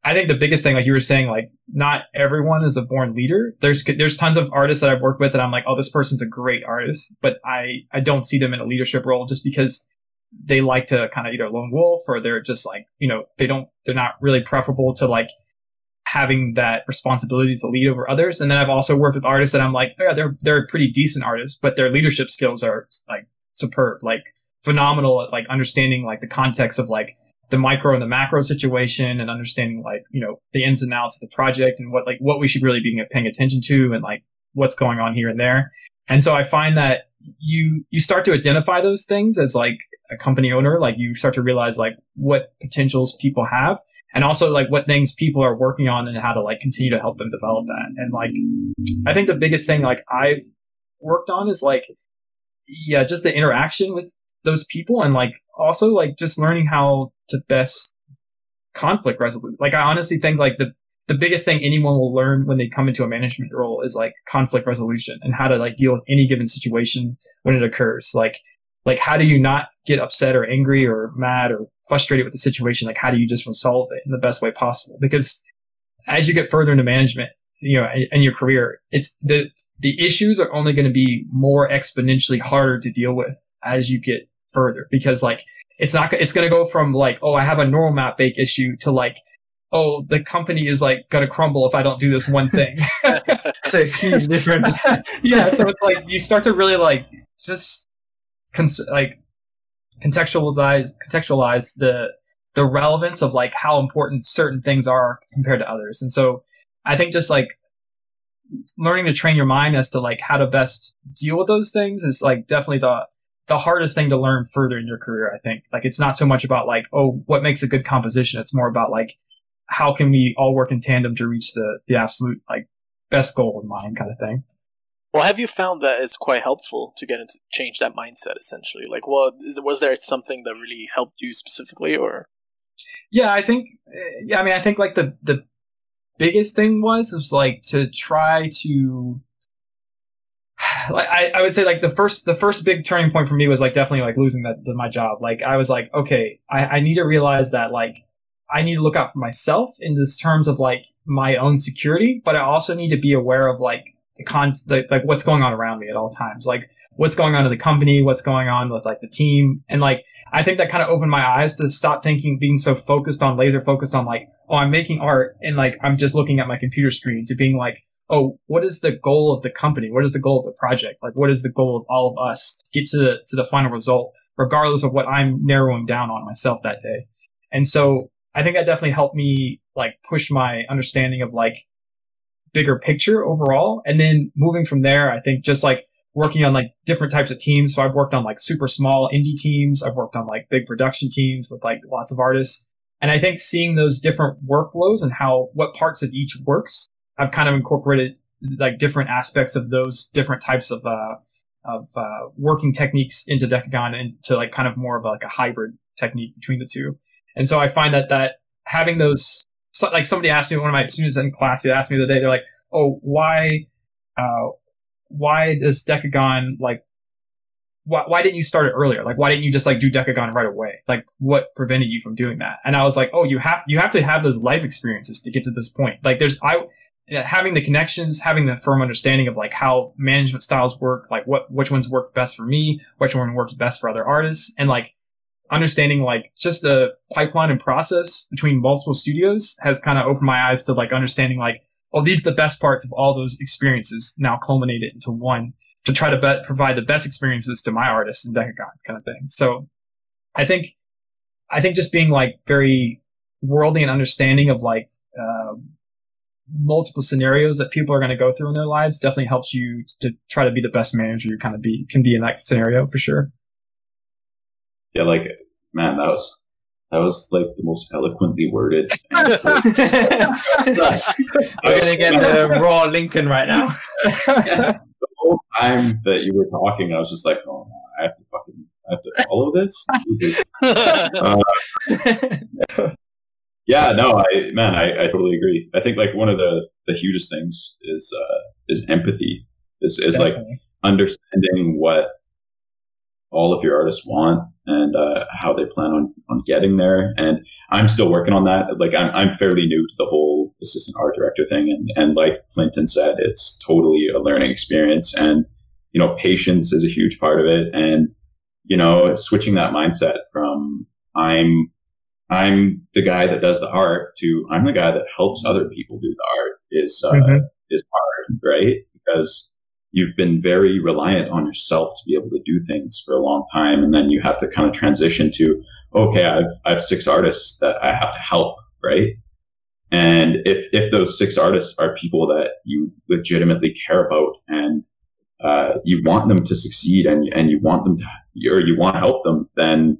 I think the biggest thing, like you were saying, like not everyone is a born leader. There's there's tons of artists that I've worked with, and I'm like, oh, this person's a great artist, but I I don't see them in a leadership role just because they like to kind of either lone wolf or they're just like you know they don't they're not really preferable to like having that responsibility to lead over others. And then I've also worked with artists that I'm like, oh, yeah, they're they're pretty decent artists, but their leadership skills are like superb, like phenomenal at like understanding like the context of like the micro and the macro situation and understanding like you know the ins and outs of the project and what like what we should really be paying attention to and like what's going on here and there. And so i find that you you start to identify those things as like a company owner like you start to realize like what potentials people have and also like what things people are working on and how to like continue to help them develop that. And like i think the biggest thing like i've worked on is like yeah just the interaction with those people and like also like just learning how to best conflict resolute. Like I honestly think like the the biggest thing anyone will learn when they come into a management role is like conflict resolution and how to like deal with any given situation when it occurs. Like like how do you not get upset or angry or mad or frustrated with the situation, like how do you just resolve it in the best way possible? Because as you get further into management, you know, in, in your career, it's the the issues are only going to be more exponentially harder to deal with as you get further because like it's not it's going to go from like oh I have a normal map bake issue to like oh the company is like going to crumble if I don't do this one thing. it's a huge difference. yeah, so it's like you start to really like just cons- like contextualize contextualize the the relevance of like how important certain things are compared to others. And so I think just like learning to train your mind as to like how to best deal with those things is like definitely the the hardest thing to learn further in your career. I think like it's not so much about like oh what makes a good composition. It's more about like how can we all work in tandem to reach the the absolute like best goal in mind kind of thing. Well, have you found that it's quite helpful to get into change that mindset essentially? Like, what was there something that really helped you specifically, or? Yeah, I think. Eh, yeah, I mean, I think like the the biggest thing was was like to try to like I, I would say like the first the first big turning point for me was like definitely like losing that my job. Like i was like okay I, I need to realize that like i need to look out for myself in this terms of like my own security but i also need to be aware of like the con the, like what's going on around me at all times. Like what's going on in the company what's going on with like the team and like i think that kind of opened my eyes to stop thinking being so focused on laser focused on like oh i'm making art and like i'm just looking at my computer screen to being like oh, what is the goal of the company? What is the goal of the project? Like, what is the goal of all of us to get to the, to the final result, regardless of what I'm narrowing down on myself that day? And so I think that definitely helped me like push my understanding of like bigger picture overall. And then moving from there, I think just like working on like different types of teams. So I've worked on like super small indie teams. I've worked on like big production teams with like lots of artists. And I think seeing those different workflows and how what parts of each works I've kind of incorporated like different aspects of those different types of uh, of uh, working techniques into Dekogon into like kind of more of like a hybrid technique between the two. And so I find that that having those like somebody asked me one of my students in class they asked me the other day they're like oh why uh, why does Dekogon like why, why didn't you start it earlier? Like, why didn't you just like do Dekogon right away? Like, what prevented you from doing that? And I was like, oh, you have you have to have those life experiences to get to this point. Like, there's I having the connections, having the firm understanding of like how management styles work, like what which ones work best for me, which one works best for other artists, and like understanding like just the pipeline and process between multiple studios has kind of opened my eyes to like understanding like oh these are the best parts of all those experiences now culminated into one to try to be- provide the best experiences to my artists and Dekogon kind of thing. So I think I think just being like very worldly and understanding of like uh, multiple scenarios that people are going to go through in their lives definitely helps you to try to be the best manager you kind of be can be in that scenario for sure. Yeah, like man, that was that was like the most eloquently worded. We're gonna get the raw Lincoln right now. yeah. The whole time that you were talking, I was just like, oh, man, I have to fucking, I have to follow this. Uh, yeah, no, I man, I, I totally agree. I think like one of the the hugest things is uh, is empathy. Is is like understanding what all of your artists want and uh, how they plan on on getting there. And I'm still working on that. Like I'm I'm fairly new to the whole assistant art director thing, and and like Clinton said, it's totally a learning experience. And you know, patience is a huge part of it, and you know, switching that mindset from I'm I'm the guy that does the art to I'm the guy that helps other people do the art is uh, mm-hmm. is hard, right? Because you've been very reliant on yourself to be able to do things for a long time, and then you have to kind of transition to okay, I've I have six artists that I have to help, right? And if if those six artists are people that you legitimately care about and uh, you want them to succeed and and you want them to or you want to help them, then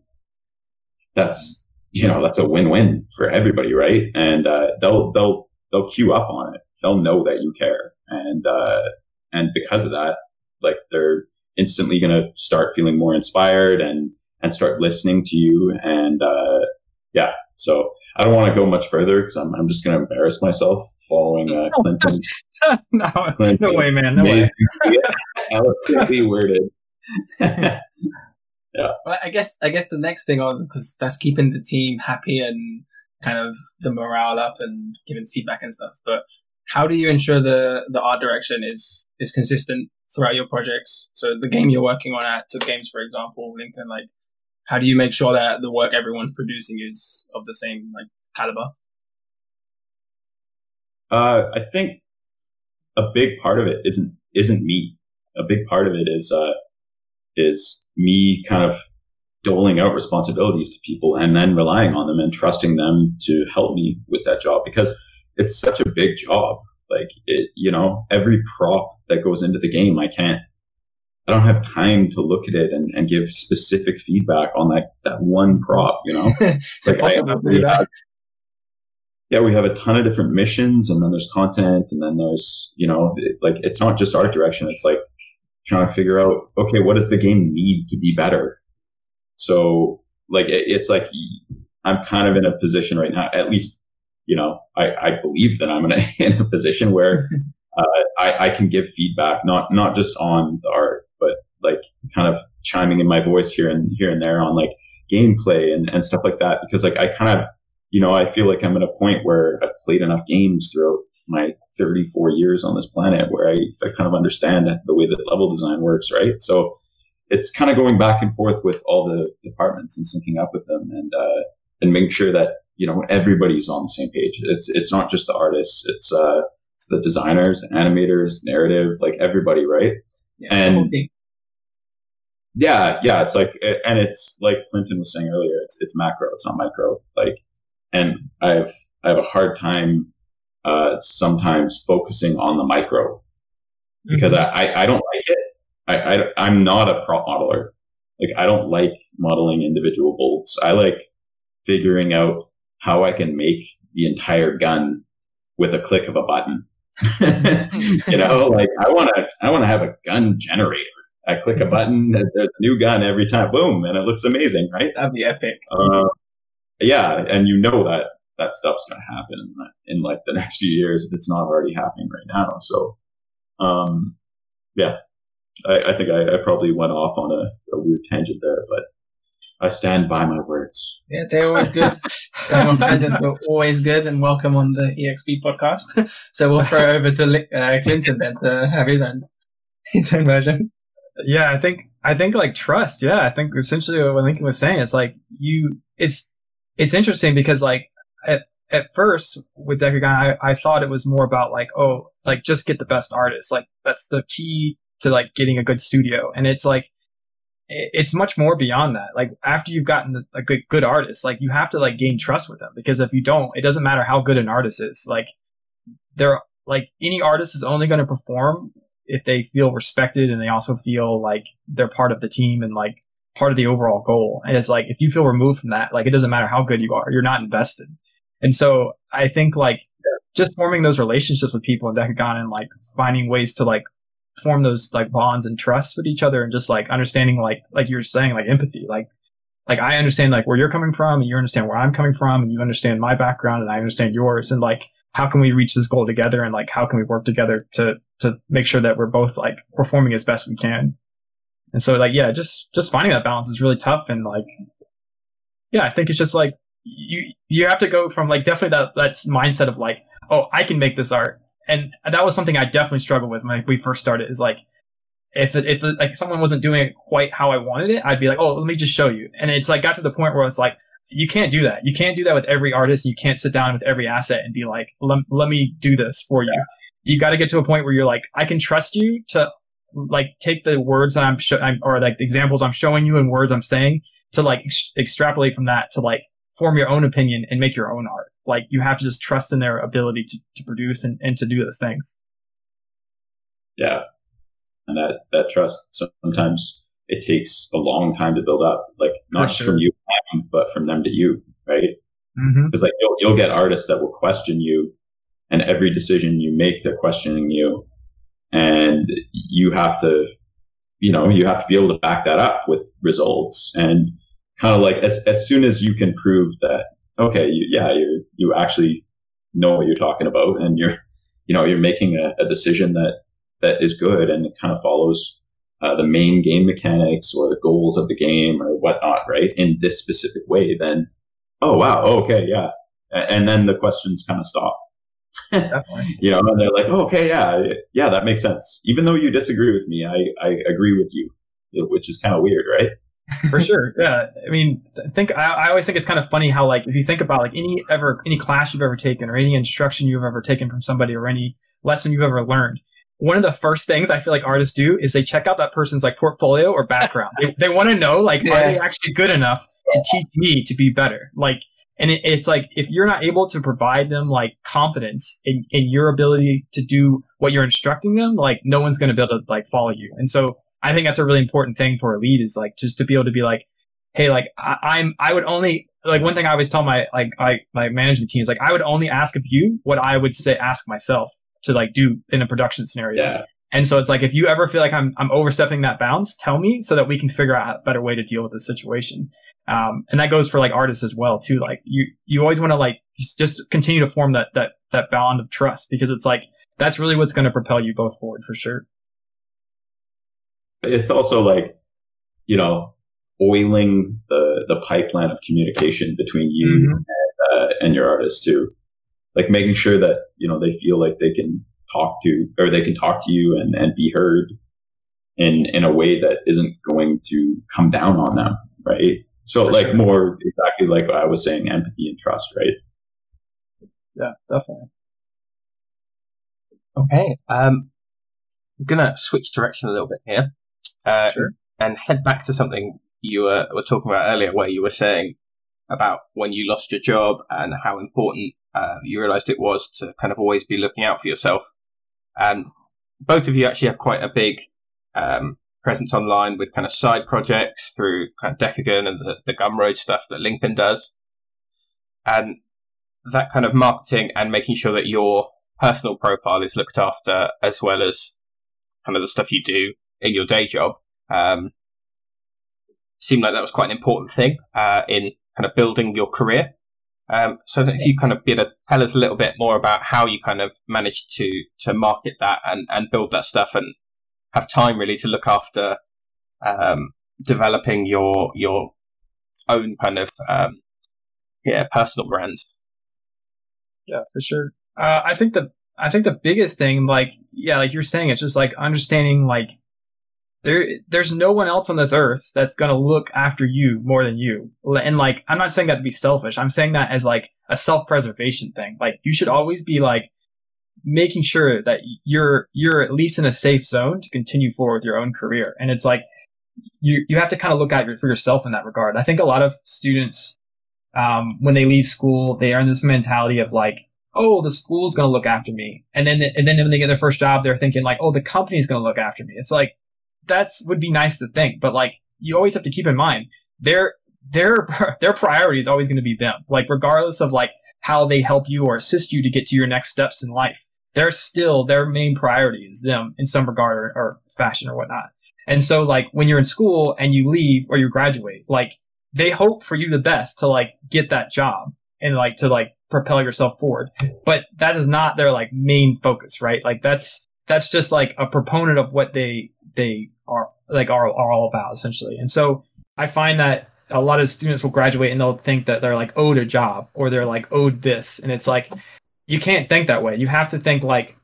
that's you know, that's a win-win for everybody, right? And uh, they'll they'll they'll queue up on it. They'll know that you care, and uh, and because of that, like they're instantly going to start feeling more inspired and and start listening to you. And uh, yeah, so I don't want to go much further because I'm I'm just going to embarrass myself following uh, Clinton's. no, Clinton's no way, man, no way. eloquently worded. Yeah. Well, I, guess I guess the next thing on because that's keeping the team happy and kind of the morale up and giving feedback and stuff. But how do you ensure the the art direction is is consistent throughout your projects? So the game you're working on at Tuque Games, for example, Lincoln, like how do you make sure that the work everyone's producing is of the same like caliber? Uh, I think a big part of it isn't isn't me. A big part of it is uh, is me kind of doling out responsibilities to people and then relying on them and trusting them to help me with that job because it's such a big job. Like it, you know, every prop that goes into the game, I can't, I don't have time to look at it and, and give specific feedback on that, that one prop, you know, it's like, I, have, yeah, we have a ton of different missions and then there's content and then there's, you know, it, like it's not just art direction. It's like trying to figure out, okay, what does the game need to be better? So like, it, it's like, I'm kind of in a position right now, at least, you know, I, I believe that I'm in a, in a position where uh, I, I can give feedback, not, not just on the art, but like kind of chiming in my voice here and here and there on like gameplay and, and stuff like that. Because like, I kind of, you know, I feel like I'm at a point where I've played enough games throughout my 34 years on this planet where I, I kind of understand the way that level design works, right? So it's kind of going back and forth with all the departments and syncing up with them and, uh, and making sure that, you know, everybody's on the same page. It's, it's not just the artists. It's, uh, it's the designers, animators, narrative, like everybody, right? Yeah, and yeah, yeah, it's like, and it's like Clinton was saying earlier, it's, it's macro, it's not micro. Like, and I have, I have a hard time uh, sometimes focusing on the micro because mm-hmm. I, I, I, don't like it. I, I, I'm not a prop modeler. Like I don't like modeling individual bolts. I like figuring out how I can make the entire gun with a click of a button. you know, like I want to, I want to have a gun generator. I click a button, there's a new gun every time, boom, and it looks amazing, right? That'd be epic. Uh, yeah, and you know that that stuff's going to happen in, like the next few years if it's not already happening right now. So, um, yeah, I, I think I, I, probably went off on a, a, weird tangent there, but I stand by my words. Yeah, they're always good. they're always good and welcome on the EXP podcast. so we'll throw over to uh, Clinton then to have his own, his own version. Yeah, I think I think like trust. Yeah, I think essentially what Lincoln was saying is like you. It's it's interesting because like at at first with Dekogon, I, I thought it was more about like, oh, like just get the best artist. Like that's the key to like getting a good studio. And it's like, it's much more beyond that. Like after you've gotten a good, good artist, like you have to like gain trust with them because if you don't, it doesn't matter how good an artist is. Like they're like any artist is only going to perform if they feel respected and they also feel like they're part of the team and like part of the overall goal. And it's like if you feel removed from that, like it doesn't matter how good you are, you're not invested. And so I think like just forming those relationships with people in Dekogon and like finding ways to like form those like bonds and trust with each other and just like understanding like like you're saying like empathy. Like like I understand like where you're coming from and you understand where I'm coming from and you understand my background and I understand yours. And like how can we reach this goal together? And like how can we work together to to make sure that we're both like performing as best we can? And so like yeah just just finding that balance is really tough and like yeah I think it's just like you you have to go from like definitely that that's mindset of like oh I can make this art and that was something I definitely struggled with when we first started is like if it, if it, like someone wasn't doing it quite how I wanted it I'd be like oh let me just show you. And it's like got to the point where it's like you can't do that. You can't do that with every artist. You can't sit down with every asset and be like let, let me do this for you. You got to get to a point where you're like I can trust you to like take the words that I'm, sh- I'm or like the examples I'm showing you and words I'm saying to like ex- extrapolate from that to like form your own opinion and make your own art. Like you have to just trust in their ability to, to produce and, and to do those things. Yeah. And that, that trust sometimes it takes a long time to build up, like not just from you, but from them to you, right? Because mm-hmm. like you'll, you'll get artists that will question you and every decision you make, they're questioning you. And you have to, you know, you have to be able to back that up with results. And kind of like as, as soon as you can prove that, okay, you, yeah, you, you actually know what you're talking about and you're, you know, you're making a, a decision that, that is good and it kind of follows, uh, the main game mechanics or the goals of the game or whatnot, right? In this specific way, then, oh, wow, okay, yeah. And then the questions kind of stop. you know, and they're like, oh, okay, yeah, yeah, that makes sense. Even though you disagree with me, I, I agree with you, which is kind of weird, right? For sure, yeah. I mean, I think I, I always think it's kind of funny how like if you think about like any ever any class you've ever taken or any instruction you've ever taken from somebody or any lesson you've ever learned, one of the first things I feel like artists do is they check out that person's like portfolio or background. they, they want to know like yeah. are they actually good enough to teach me to be better? Like, and it, it's like if you're not able to provide them like confidence in, in your ability to do what you're instructing them, like no one's going to be able to like follow you. And so I think that's a really important thing for a lead is like just to be able to be like, hey, like I, am I would only like one thing I always tell my like I my management team is like I would only ask of you what I would say ask myself to like do in a production scenario. Yeah. And so it's like if you ever feel like I'm I'm overstepping that bounds, tell me so that we can figure out a better way to deal with the situation. Um, and that goes for like artists as well too. Like you you always want to like just continue to form that that that bond of trust because it's like that's really what's going to propel you both forward for sure. It's also like you know oiling the the pipeline of communication between you mm-hmm. and, uh, and your artist too. Like making sure that you know they feel like they can talk to or they can talk to you and, and be heard in in a way that isn't going to come down on them right? So For like sure. more exactly like i was saying empathy and trust right? Yeah definitely. Okay um i'm gonna switch direction a little bit here uh, sure. and head back to something you were, were talking about earlier where you were saying about when you lost your job and how important uh, you realized it was to kind of always be looking out for yourself. And both of you actually have quite a big um, presence online with kind of side projects through kind of Dekogon and the, the Gumroad stuff that Lincoln does. And that kind of marketing and making sure that your personal profile is looked after as well as kind of the stuff you do in your day job um, seemed like that was quite an important thing uh, in kind of building your career. Um, so if you kind of be able to tell us a little bit more about how you kind of managed to to market that and, and build that stuff and have time really to look after um, developing your your own kind of um, yeah personal brands. Yeah, for sure. Uh, I think the I think the biggest thing, like yeah, like you're saying, it's just like understanding like there there's no one else on this earth that's going to look after you more than you. And like i'm not saying that to be selfish. I'm saying that as like a self-preservation thing. Like you should always be like making sure that you're you're at least in a safe zone to continue forward with your own career. And it's like you you have to kind of look out for yourself in that regard. I think a lot of students um, when they leave school they are in this mentality of like oh the school's going to look after me. And then and then when they get their first job they're thinking like oh the company's going to look after me. It's like that's would be nice to think, but like you always have to keep in mind their their their priority is always going to be them. Like regardless of like how they help you or assist you to get to your next steps in life, they're still their main priority is them in some regard or, or fashion or whatnot. And so like when you're in school and you leave or you graduate, like they hope for you the best to like get that job and like to like propel yourself forward. But that is not their like main focus, right? Like that's that's just like a proponent of what they they are like are, are all about essentially. And so I find that a lot of students will graduate and they'll think that they're like owed a job or they're like owed this, and it's like you can't think that way. You have to think like,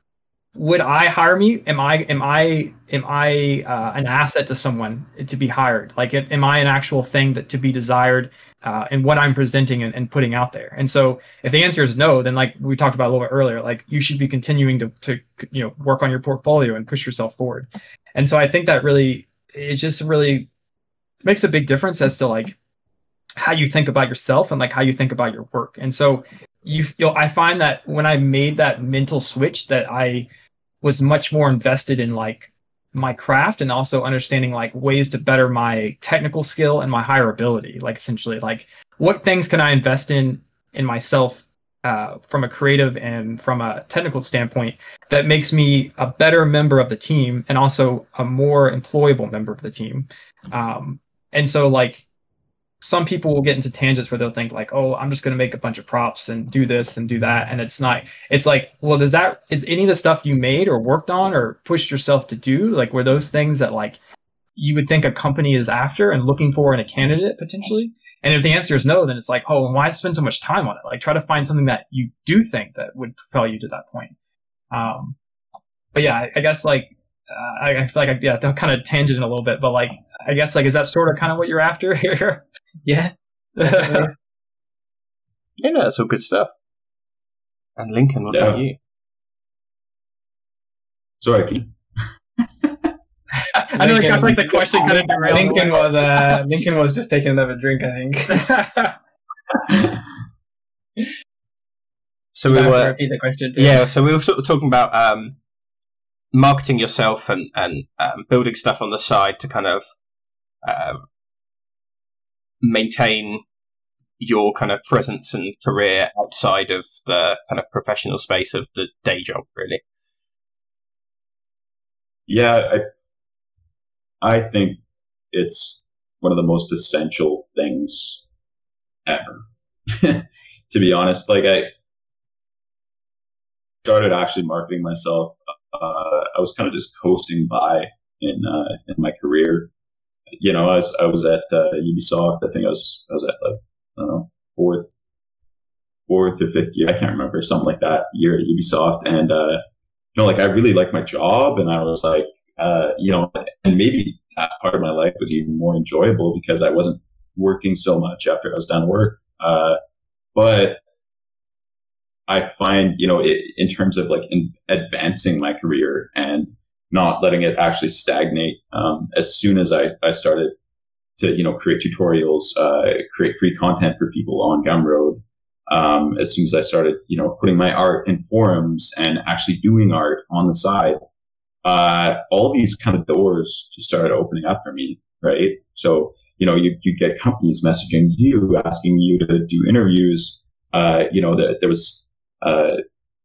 would I hire me? Am I am I am I uh, an asset to someone to be hired? Like, am I an actual thing that to be desired? Uh, and what I'm presenting and, and, putting out there. And so if the answer is no, then like we talked about a little bit earlier, like you should be continuing to, to you know work on your portfolio and push yourself forward. And so I think that really it just really makes a big difference as to like how you think about yourself and like how you think about your work. And so you feel I find that when I made that mental switch that I was much more invested in like my craft and also understanding like ways to better my technical skill and my higher ability like essentially like what things can i invest in in myself uh, from a creative and from a technical standpoint that makes me a better member of the team and also a more employable member of the team. Um, and so like some people will get into tangents where they'll think like, oh, I'm just going to make a bunch of props and do this and do that. And it's not, it's like, well, does that, is any of the stuff you made or worked on or pushed yourself to do, like, were those things that like you would think a company is after and looking for in a candidate potentially. And if the answer is no, then it's like, oh, why spend so much time on it? Like, try to find something that you do think that would propel you to that point. Um, but yeah, I, I guess like uh, I, I, feel like I, yeah, kind of tangent in a little bit, but like I guess like is that sort of kind of what you're after here? yeah. yeah, that's all good stuff. And Lincoln, what yeah. about you? Sorry, I know, like, I feel like the question kind of derailed. Lincoln was uh, Lincoln was just taking another drink, I think. so we were repeat the question. Too. Yeah, so we were sort of talking about um, marketing yourself and and um, building stuff on the side to kind of um, maintain your kind of presence and career outside of the kind of professional space of the day job, really. Yeah, I I think it's one of the most essential things ever. to be honest, like I started actually marketing myself. Uh, I was kind of just coasting by in uh, in my career. You know, I was I was at uh, Ubisoft. I think I was I was at like I don't know fourth fourth or fifth year. I can't remember something like that year at Ubisoft. And uh, you know, like I really liked my job, and I was like, uh, you know, and maybe that part of my life was even more enjoyable because I wasn't working so much after I was done work. Uh, but I find, you know, it, in terms of like in advancing my career and not letting it actually stagnate, um, as soon as I, I started to, you know, create tutorials, uh, create free content for people on Gumroad, um, as soon as I started, you know, putting my art in forums and actually doing art on the side, uh, all these kind of doors just started opening up for me, right? So, you know, you, you get companies messaging you, asking you to do interviews. Uh, you know, the, there was, uh,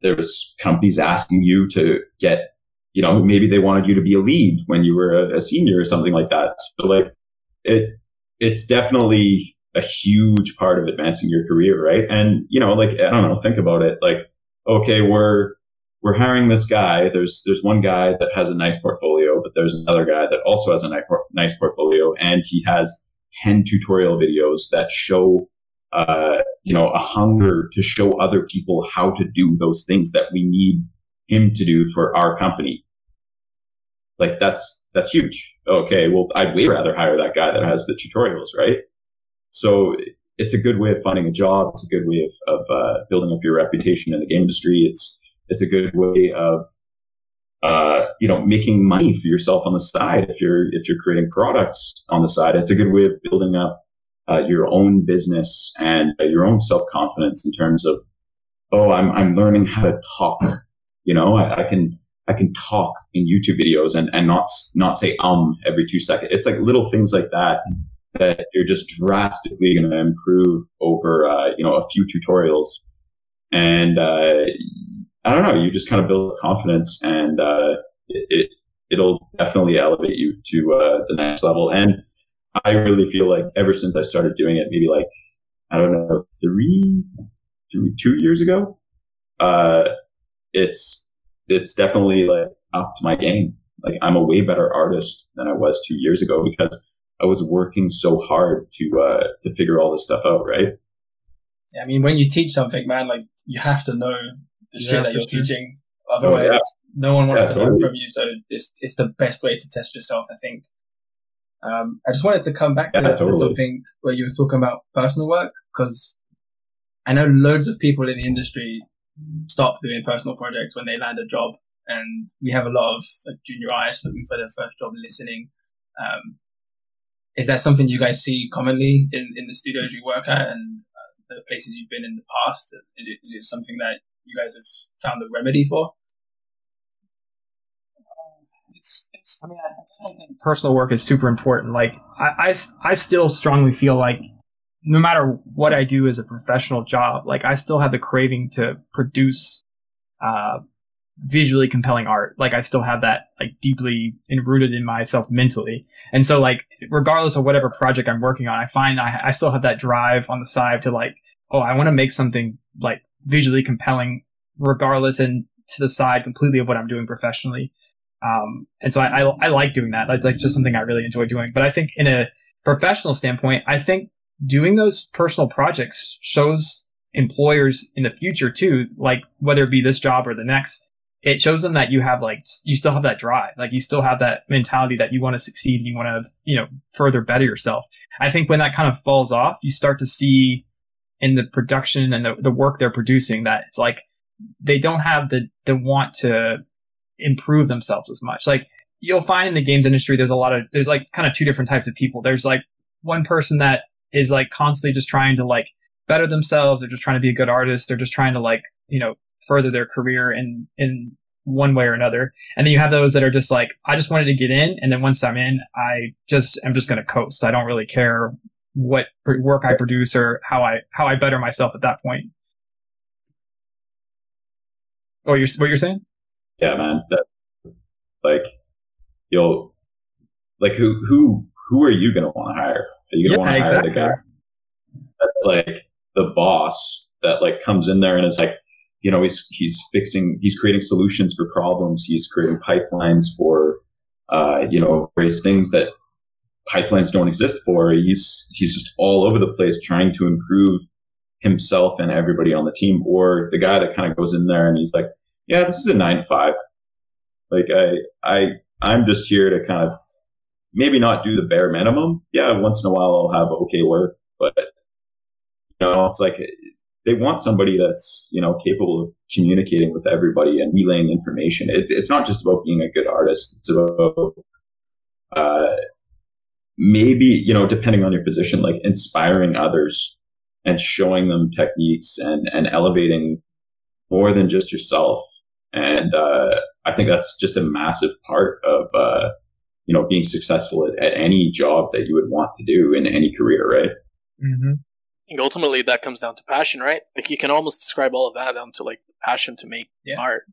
there was companies asking you to get, you know, maybe they wanted you to be a lead when you were a, a senior or something like that. So like it, it's definitely a huge part of advancing your career, right? And, you know, like, I don't know, think about it. Like, okay, we're, we're hiring this guy. There's there's one guy that has a nice portfolio, but there's another guy that also has a nice portfolio, and he has ten tutorial videos that show, uh, you know, a hunger to show other people how to do those things that we need him to do for our company. Like that's that's huge. Okay, well, I'd way rather hire that guy that has the tutorials, right? So it's a good way of finding a job. It's a good way of, of uh, building up your reputation in the game industry. It's it's a good way of uh, you know making money for yourself on the side if you're if you're creating products on the side it's a good way of building up uh, your own business and uh, your own self-confidence in terms of oh I'm, I'm learning how to talk you know I, I, can I can talk in YouTube videos and, and not not say um every two seconds it's like little things like that that you're just drastically going to improve over uh, you know a few tutorials and uh, I don't know. You just kind of build confidence, and uh, it, it will definitely elevate you to uh, the next level. And I really feel like ever since I started doing it, maybe like I don't know three, three two years ago, uh, it's it's definitely like up to my game. Like I'm a way better artist than I was two years ago because I was working so hard to uh, to figure all this stuff out. Right. Yeah, I mean, when you teach something, man, like you have to know the yeah, shit that you're sure. teaching. Otherwise, oh, yeah. no one wants yeah, to totally. learn from you. So it's it's the best way to test yourself, I think. Um, I just wanted to come back to totally. something where you were talking about personal work because I know loads of people in the industry stop doing personal projects when they land a job, and we have a lot of like, junior artists looking for their first job listening. Um, is that something you guys see commonly in, in the studios you work at and uh, the places you've been in the past? Is it is it something that you guys have found a remedy for? It's, it's, I mean, I think personal work is super important. Like, I, I, I still strongly feel like no matter what I do as a professional job, like I still have the craving to produce, uh, visually compelling art. Like I still have that like deeply enrooted in myself mentally. And so like regardless of whatever project I'm working on, I find I, I still have that drive on the side to like, oh, I want to make something like visually compelling, regardless and to the side completely of what I'm doing professionally. Um, and so I, I, I like doing that. That's like just something I really enjoy doing. But I think in a professional standpoint, I think doing those personal projects shows employers in the future too, like whether it be this job or the next, it shows them that you have like you still have that drive like you still have that mentality that you want to succeed and you want to you know further better yourself. I think when that kind of falls off you start to see in the production and the, the work they're producing that it's like they don't have the the want to improve themselves as much. Like you'll find in the games industry there's a lot of there's like kind of two different types of people. There's like one person that is like constantly just trying to like better themselves they're just trying to be a good artist they're just trying to like you know further their career in in one way or another. And then you have those that are just like, I just wanted to get in, and then once I'm in, I just I'm just gonna coast. I don't really care what work I produce or how I how I better myself at that point. Oh, you're what you're saying? Yeah, man. That like you'll like who who who are you gonna want to hire? Are you gonna yeah, want to exactly. hire the guy that's like the boss that like comes in there and is like, you know, he's he's fixing, he's creating solutions for problems. He's creating pipelines for, uh, you know, various things that pipelines don't exist for. He's he's just all over the place trying to improve himself and everybody on the team. Or the guy that kind of goes in there and he's like, yeah, this is a nine five. Like I I I'm just here to kind of maybe not do the bare minimum. Yeah, once in a while I'll have okay work, but you know, it's like they want somebody that's you know capable of communicating with everybody and relaying information. It, it's not just about being a good artist. It's about uh, maybe you know depending on your position, like inspiring others and showing them techniques and and elevating more than just yourself. And uh, I think that's just a massive part of uh, you know being successful at, at, any job that you would want to do in any career, right? Mm-hmm think ultimately that comes down to passion, right? Like you can almost describe all of that down to like passion to make yeah. art.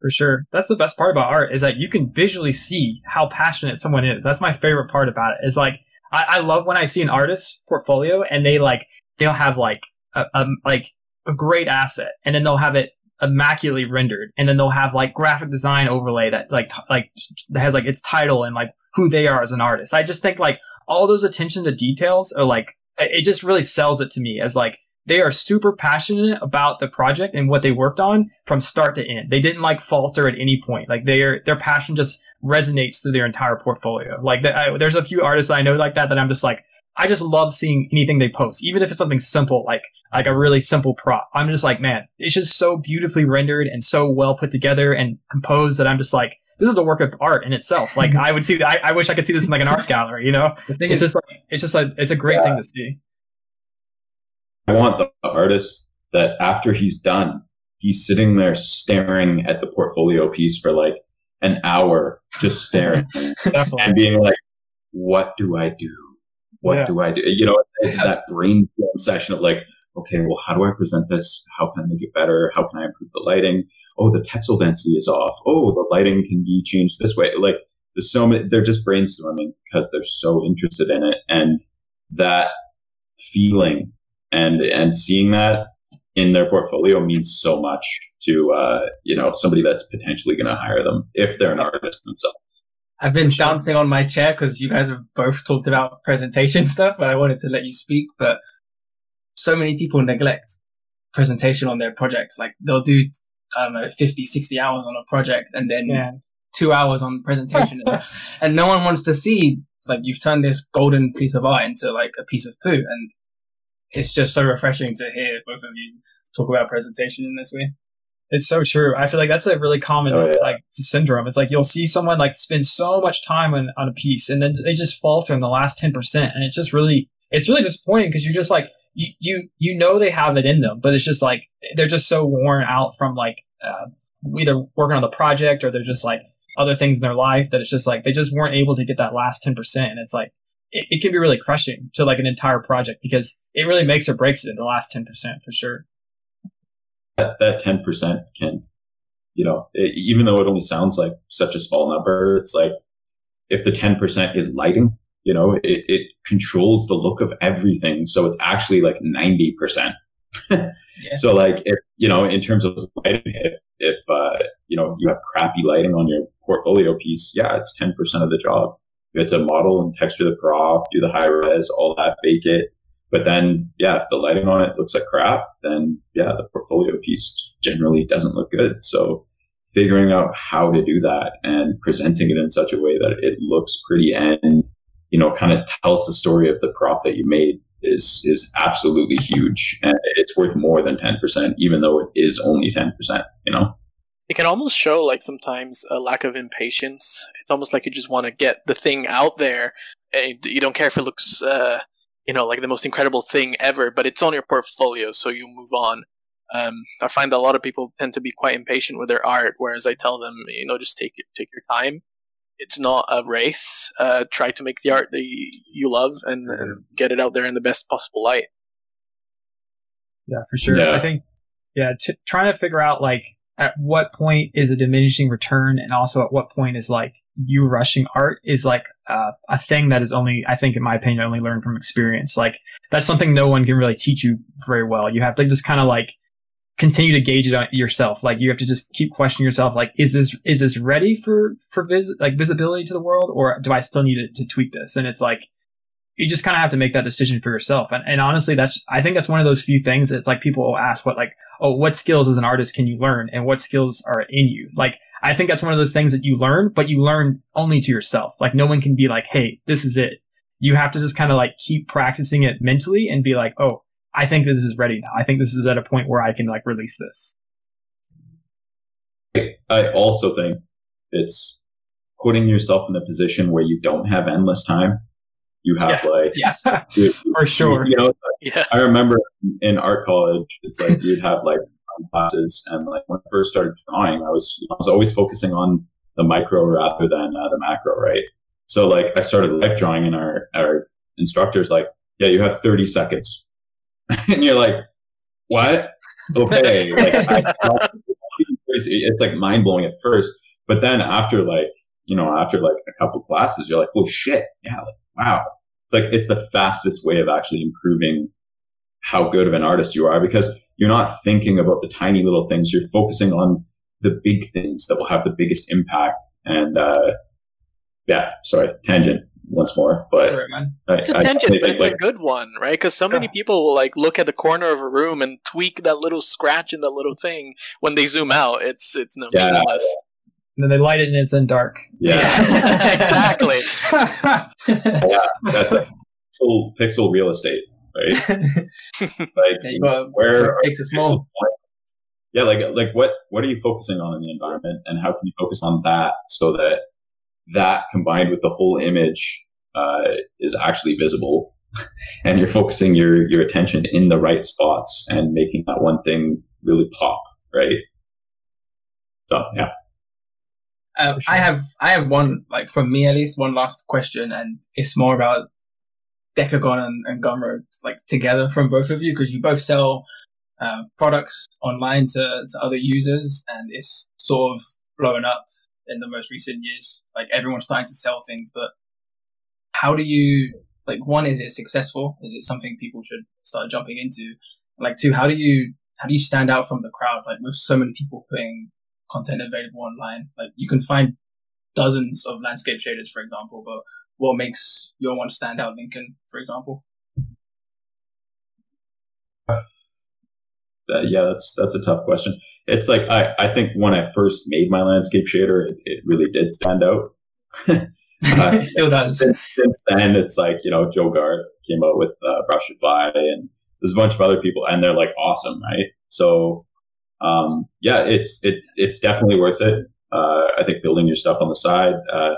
For sure. That's the best part about art is that you can visually see how passionate someone is. That's my favorite part about it. Is like I, I love when I see an artist's portfolio and they like they'll have like a, a like a great asset and then they'll have it immaculately rendered and then they'll have like graphic design overlay that like t- like has like its title and like who they are as an artist. I just think like all those attention to details are like it just really sells it to me as like they are super passionate about the project and what they worked on from start to end. They didn't like falter at any point. Like their their passion just resonates through their entire portfolio. Like the, I, there's a few artists I know like that that I'm just like I just love seeing anything they post, even if it's something simple like like a really simple prop. I'm just like, man, it's just so beautifully rendered and so well put together and composed that I'm just like, this is a work of art in itself. Like I would see, I, I wish I could see this in like an art gallery. You know, it's just like it's just like it's a great yeah. thing to see. I want the artist that after he's done, he's sitting there staring at the portfolio piece for like an hour, just staring and being like, "What do I do? What yeah. do I do?" You know, that brain session of like, okay, well, how do I present this? How can I make it better? How can I improve the lighting? oh, the pixel density is off. Oh, the lighting can be changed this way. Like there's so many, they're just brainstorming because they're so interested in it. And that feeling and, and seeing that in their portfolio means so much to, uh, you know, somebody that's potentially going to hire them if they're an artist themselves. I've been bouncing on my chair because you guys have both talked about presentation stuff, but I wanted to let you speak. But so many people neglect presentation on their projects. Like they'll do I don't know, 50, 60 hours on a project and then yeah. two hours on presentation. and, and no one wants to see, like, you've turned this golden piece of art into like a piece of poo. And it's just so refreshing to hear both of you talk about presentation in this way. It's so true. I feel like that's a really common oh, yeah. like syndrome. It's like you'll see someone like spend so much time on, on a piece and then they just falter in the last 10%. And it's just really, it's really disappointing because you're just like, you, you you know they have it in them, but it's just like they're just so worn out from like uh, either working on the project or they're just like other things in their life that it's just like they just weren't able to get that last ten percent, and it's like it, it, can be really crushing to like an entire project because it really makes or breaks it in the last ten percent for sure. That that ten percent can, you know, it, even though it only sounds like such a small number, it's like if the ten percent is lighting you know, it, it controls the look of everything. So it's actually like 90%. yeah. So like if, you know, in terms of lighting, if, if, uh, you know, you have crappy lighting on your portfolio piece, yeah, it's 10% of the job. You have to model and texture the prop, do the high res, all that, bake it. But then, yeah, if the lighting on it looks like crap, then yeah, the portfolio piece generally doesn't look good. So figuring out how to do that and presenting it in such a way that it looks pretty and, you know, kind of tells the story of the prop that you made is, is absolutely huge. And it's worth more than 10%, even though it is only 10%, you know? it can almost show like sometimes a lack of impatience. It's almost like you just want to get the thing out there, and you don't care if it looks, uh, you know, like the most incredible thing ever, but it's on your portfolio, so you move on. Um, I find that a lot of people tend to be quite impatient with their art, whereas I tell them, you know, just take take your time. It's not a race. Uh, try to make the art that you, you love and, and, mm-hmm. get it out there in the best possible light. Yeah, for sure. Yeah. I think, yeah, t- trying to figure out like at what point is a diminishing return and also at what point is like you rushing art is like uh, a thing that is only i think in my opinion only learned from experience like that's something no one can really teach you very well you have to just kind of like continue to gauge it on yourself like you have to just keep questioning yourself like is this is this ready for for vis- like visibility to the world or do i still need to, to tweak this and it's like you just kind of have to make that decision for yourself. And, and honestly, that's, I think that's one of those few things that's like people will ask what, like, oh, what skills as an artist can you learn and what skills are in you? Like, I think that's one of those things that you learn, but you learn only to yourself. Like, no one can be like, hey, this is it. You have to just kind of like keep practicing it mentally and be like, oh, I think this is ready now. I think this is at a point where I can like release this. I also think it's putting yourself in a position where you don't have endless time you have yeah. like yes for sure you know yeah. i remember in art college it's like you'd have like classes. And like when i first started drawing i was i was always focusing on the micro rather than uh, the macro right? So like i started life drawing and our our instructors like yeah you have 30 seconds. And you're like what? Okay. Like I, it's like mind-blowing at first but then after like you know after like a couple classes you're like oh shit. Yeah like wow, it's like it's the fastest way of actually improving how good of an artist you are because you're not thinking about the tiny little things. You're focusing on the big things that will have the biggest impact. And uh, yeah, sorry, tangent once more, but I, it's a tangent, but it's like, a good one, right? Because so many people will like look at the corner of a room and tweak that little scratch in that little thing. When they zoom out, it's it's no yeah, meaningless. And then they light it and it's in dark. Yeah, exactly. yeah, that's a pixel, pixel real estate, right? like yeah, where big to small. Yeah, like like what what are you focusing on in the environment, and how can you focus on that so that that combined with the whole image uh, is actually visible, and you're focusing your your attention in the right spots and making that one thing really pop, right? So yeah. Uh, sure. I have I have one like from me at least one last question, and it's more about Dekogon and, and Gumroad like together from both of you because you both sell uh, products online to, to other users, and it's sort of blowing up in the most recent years. Like everyone's starting to sell things, but how do you like? One, is it successful? Is it something people should start jumping into? Like two, how do you how do you stand out from the crowd? Like with so many people putting content available online. Like you can find dozens of landscape shaders, for example, but what makes your one stand out, Lincoln, for example? Uh, yeah, that's that's a tough question. It's like I, I think when I first made my landscape shader, it, it really did stand out. uh, Still does. Since, since, then, it's like you know Joe Garth came out with uh, Brushify, and there's a bunch of other people, and they're like awesome, right? So um, yeah, it's it it's definitely worth it. Uh, I think building your stuff on the side uh,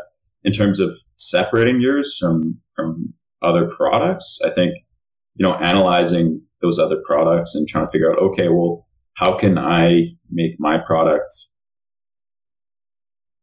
in terms of separating yours from from other products. I think you know analyzing those other products and trying to figure out okay, well, how can I make my product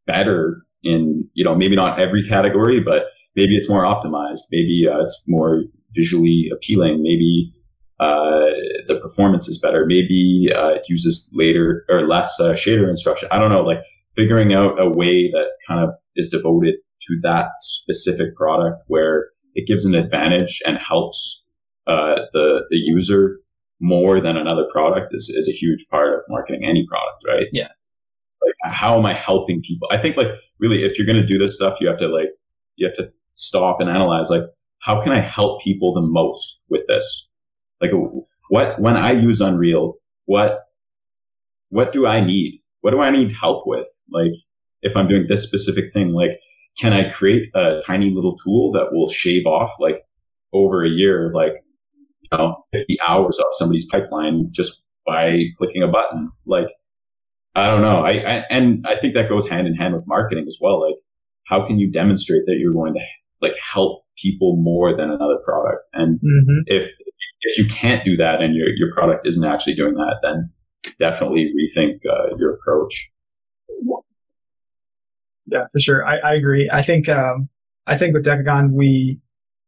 better in you know maybe not every category, but maybe it's more optimized. Maybe uh, it's more visually appealing. Maybe uh, the performance is better. Maybe uh, it uses later or less uh, shader instruction. I don't know. Like figuring out a way that kind of is devoted to that specific product where it gives an advantage and helps uh, the the user more than another product is, is a huge part of marketing any product, right? Yeah. Like, how am I helping people? I think like really, if you're going to do this stuff, you have to like, you have to stop and analyze like, how can I help people the most with this? Like what, when I use Unreal, what, what do I need? What do I need help with? Like if I'm doing this specific thing, like, can I create a tiny little tool that will shave off like over a year, like, you know, 50 hours off somebody's pipeline just by clicking a button? Like, I don't know. I, I, and I think that goes hand in hand with marketing as well. Like, how can you demonstrate that you're going to like help people more than another product? And mm-hmm. if if you can't do that and your your product isn't actually doing that, then definitely rethink uh, your approach. Yeah, for sure. I, I agree. I think um, I think with Dekogon we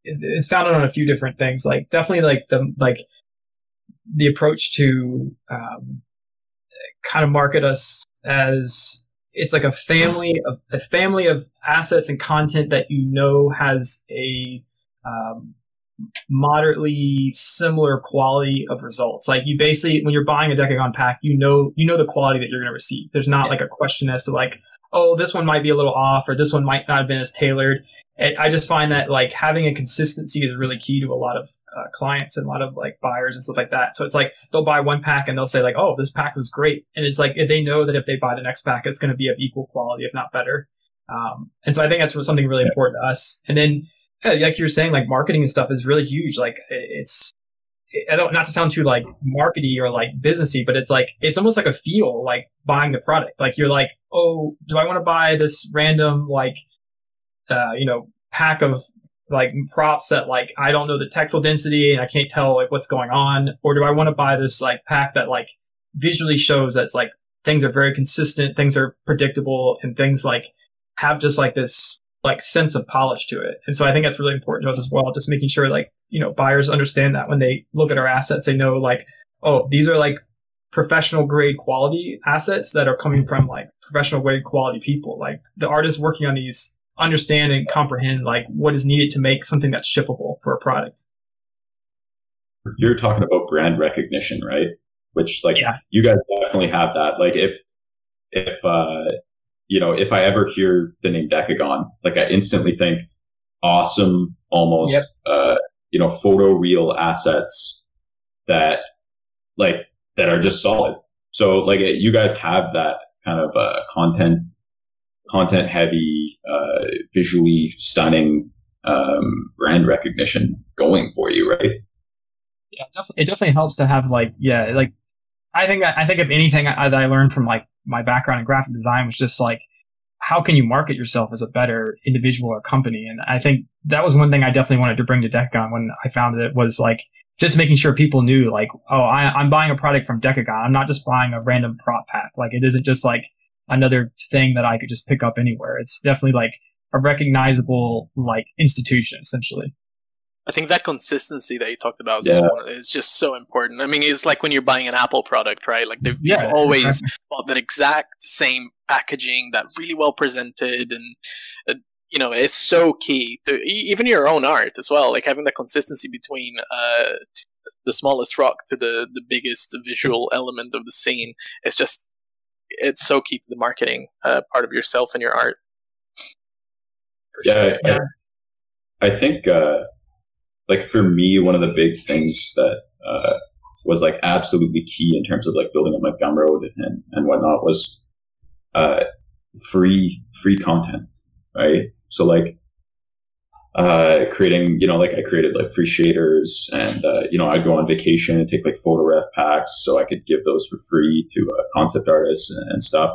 it's founded on a few different things. Like definitely like the like the approach to um, kind of market us as it's like a family of a family of assets and content that you know has a um, moderately similar quality of results. Like you basically, when you're buying a Dekogon pack, you know you know the quality that you're going to receive. There's not like a question as to like, oh, this one might be a little off or this one might not have been as tailored. I just find that like having a consistency is really key to a lot of uh, clients and a lot of like buyers and stuff like that. So it's like they'll buy one pack and they'll say like, "Oh, this pack was great," and it's like if they know that if they buy the next pack, it's going to be of equal quality, if not better. Um, and so I think that's something really important to us. And then, yeah, like you were saying, like marketing and stuff is really huge. Like it's, I don't not to sound too like markety or like businessy, but it's like it's almost like a feel like buying the product. Like you're like, oh, do I want to buy this random like, uh, you know, pack of like props that like I don't know the texel density and I can't tell like what's going on, or do I want to buy this like pack that like visually shows that it's like things are very consistent, things are predictable, and things like have just like this like sense of polish to it. And so I think that's really important to us as well, just making sure like you know buyers understand that when they look at our assets, they know like oh these are like professional grade quality assets that are coming from like professional grade quality people. Like the artists working on these understand and comprehend like what is needed to make something that's shippable for a product. You're talking about brand recognition, right? Which like yeah. you guys definitely have that. Like if if uh you know, if I ever hear the name Dekogon, like I instantly think awesome, almost yep. uh, you know, photo real assets that like that are just solid. So like you guys have that kind of uh, content content heavy, uh, visually stunning um, brand recognition going for you, right? Yeah, definitely, it definitely helps to have like yeah, like I think I think if anything I, that I learned from like my background in graphic design was just like how can you market yourself as a better individual or company? And I think that was one thing I definitely wanted to bring to Dekogon when I founded it was like just making sure people knew like, oh, I, am buying a product from Dekogon. I'm not just buying a random prop pack. Like it isn't just like another thing that I could just pick up anywhere. It's definitely like a recognizable like institution essentially. I think that consistency that you talked about yeah. is just so important. I mean, it's like when you're buying an Apple product, right? Like they've yeah, always exactly. bought that exact same packaging, that really well presented, and uh, you know, it's so key to even your own art as well. Like having that consistency between uh, the smallest rock to the the biggest visual element of the scene. It's just it's so key to the marketing uh, part of yourself and your art. Yeah, sure. yeah. I, I, think uh, like for me, one of the big things that uh, was like absolutely key in terms of like building up my Gumroad and, and whatnot was uh, free free content, right? So like uh, creating, you know, like I created like free shaders and, uh, you know, I'd go on vacation and take like photo packs so I could give those for free to uh, concept artists and, and stuff.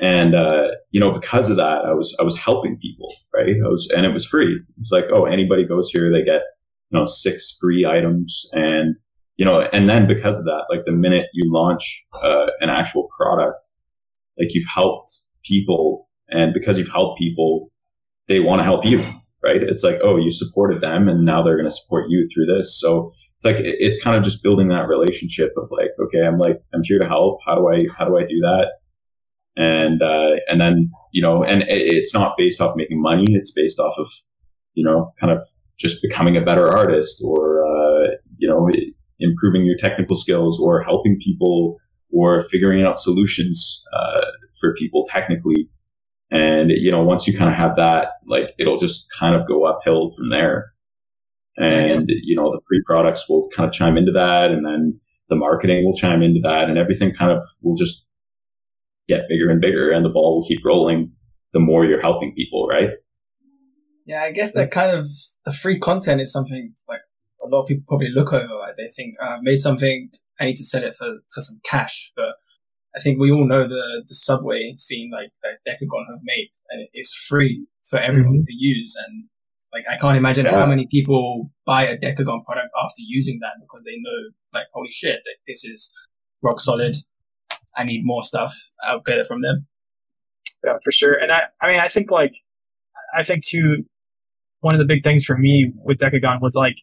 And, uh, you know, because of that, I was, I was helping people, right? I was, and it was free. It's like, oh, anybody goes here, they get, you know, six free items and, you know, and then because of that, like the minute you launch, uh, an actual product, like you've helped people and because you've helped people, they want to help you right? It's like, oh, you supported them and now they're going to support you through this. So it's like, it's kind of just building that relationship of like, okay, I'm like, I'm here to help. How do I, how do I do that? And, uh, and then, you know, and it's not based off making money. It's based off of, you know, kind of just becoming a better artist or, uh, you know, improving your technical skills or helping people or figuring out solutions, uh, for people technically. And, you know, once you kind of have that, like it'll just kind of go uphill from there. And, you know, the pre products will kind of chime into that and then the marketing will chime into that and everything kind of will just get bigger and bigger and the ball will keep rolling the more you're helping people, right? Yeah, I guess that kind of the free content is something like a lot of people probably look over. Like they think uh, I've made something, I need to sell it for, for some cash. But I think we all know the the subway scene like that Dekogon have made, and it's free for everyone mm-hmm. to use. And like I can't imagine yeah. how many people buy a Dekogon product after using that because they know like holy shit, like, this is rock solid. I need more stuff. I'll get it from them. Yeah, for sure. And I, I mean, I think like, I think too, one of the big things for me with Dekogon was like,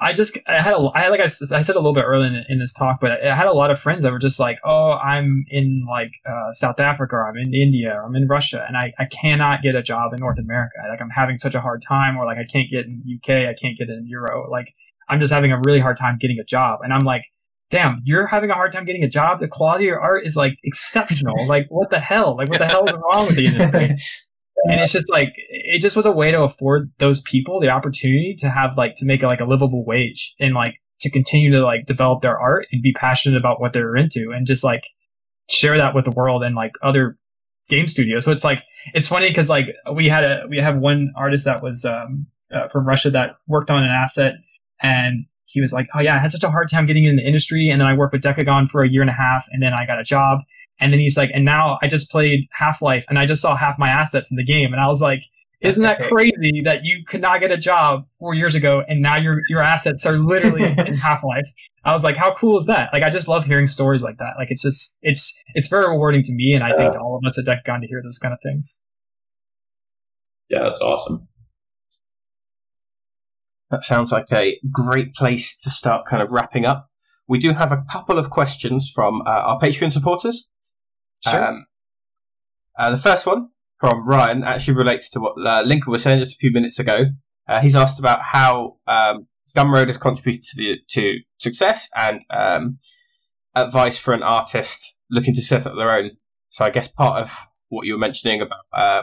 I just, I had a, I like I, I said a little bit earlier in, in, this talk, but I had a lot of friends that were just like, oh, I'm in like uh, South Africa, or I'm in India, or I'm in Russia, and I, I cannot get a job in North America. Like I'm having such a hard time, or like I can't get in UK, I can't get in Euro. Like I'm just having a really hard time getting a job. And I'm like, damn, you're having a hard time getting a job. The quality of your art is like exceptional. like, what the hell? Like, what the hell is wrong with the industry? and it's just like it just was a way to afford those people the opportunity to have like to make like a livable wage and like to continue to like develop their art and be passionate about what they're into and just like share that with the world and like other game studios. So it's like it's funny because like we had a we have one artist that was um, uh, from Russia that worked on an asset and he was like, "Oh yeah, I had such a hard time getting in the industry, and then I worked with Dekogon for a year and a half, and then I got a job." And then he's like, "And now I just played Half Life, and I just saw half my assets in the game." And I was like, "Isn't that crazy that you could not get a job four years ago, and now your your assets are literally in Half Life?" I was like, "How cool is that?" Like, I just love hearing stories like that. Like, it's just it's it's very rewarding to me, and I think to all of us at Dekogon to hear those kind of things. Yeah, that's awesome. That sounds like a great place to start kind of wrapping up. We do have a couple of questions from uh, our Patreon supporters. Sure. Um, uh, the first one from Ryan actually relates to what uh, Lincoln was saying just a few minutes ago. Uh, he's asked about how um, Gumroad has contributed to, the, to success and um, advice for an artist looking to set up their own. So I guess part of what you were mentioning about uh,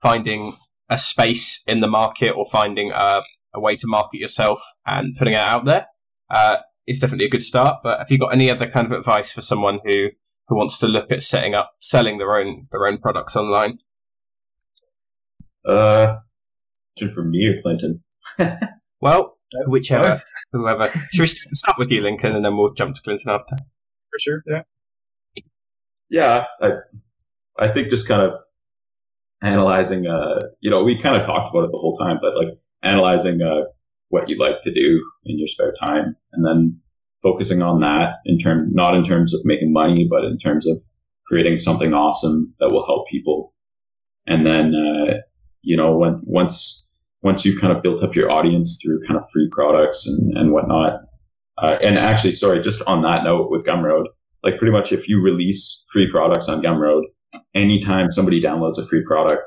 finding a space in the market or finding uh, a way to market yourself and putting it out there uh, is definitely a good start. But have you got any other kind of advice for someone who who wants to look at setting up selling their own their own products online? Uh, from you, Clinton? well, whichever, whoever. Should we start with you, Lincoln, and then we'll jump to Clinton after? For sure. Yeah. Yeah, I I think just kind of analyzing. Uh, you know, we kind of talked about it the whole time, but like analyzing uh, what you'd like to do in your spare time and then focusing on that in term not in terms of making money but in terms of creating something awesome that will help people and then uh, you know when once once you've kind of built up your audience through kind of free products and, and whatnot uh, and actually sorry just on that note with gumroad like pretty much if you release free products on gumroad anytime somebody downloads a free product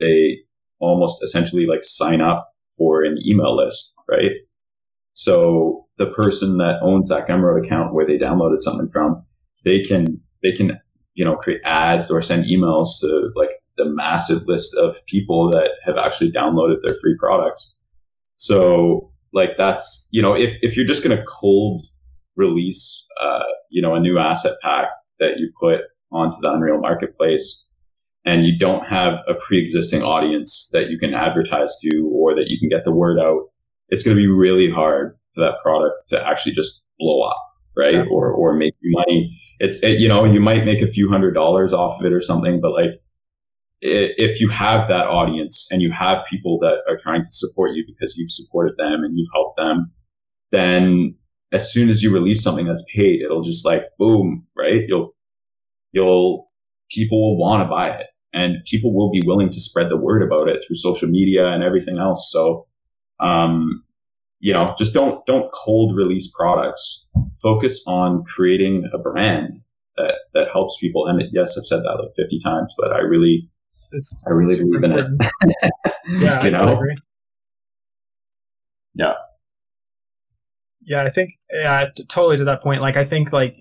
they almost essentially like sign up for an email list, right? So the person that owns that Gumroad account where they downloaded something from, they can they can you know create ads or send emails to like the massive list of people that have actually downloaded their free products. So like that's you know if if you're just going to cold release uh, you know a new asset pack that you put onto the Unreal Marketplace and you don't have a pre-existing audience that you can advertise to or that you can get the word out, it's going to be really hard for that product to actually just blow up, right? Yeah. Or or make you money. It's it, you know you might make a few hundred dollars off of it or something, but like if you have that audience and you have people that are trying to support you because you've supported them and you've helped them, then as soon as you release something that's paid, it'll just like boom, right? You'll you'll people will want to buy it and people will be willing to spread the word about it through social media and everything else. So, um, you know, just don't don't cold release products. Focus on creating a brand that that helps people. And yes, I've said that like fifty times, but I really, it's, I really believe in important. it. yeah, you I know. Agree. Yeah. Yeah, I think yeah, totally to that point. Like, I think like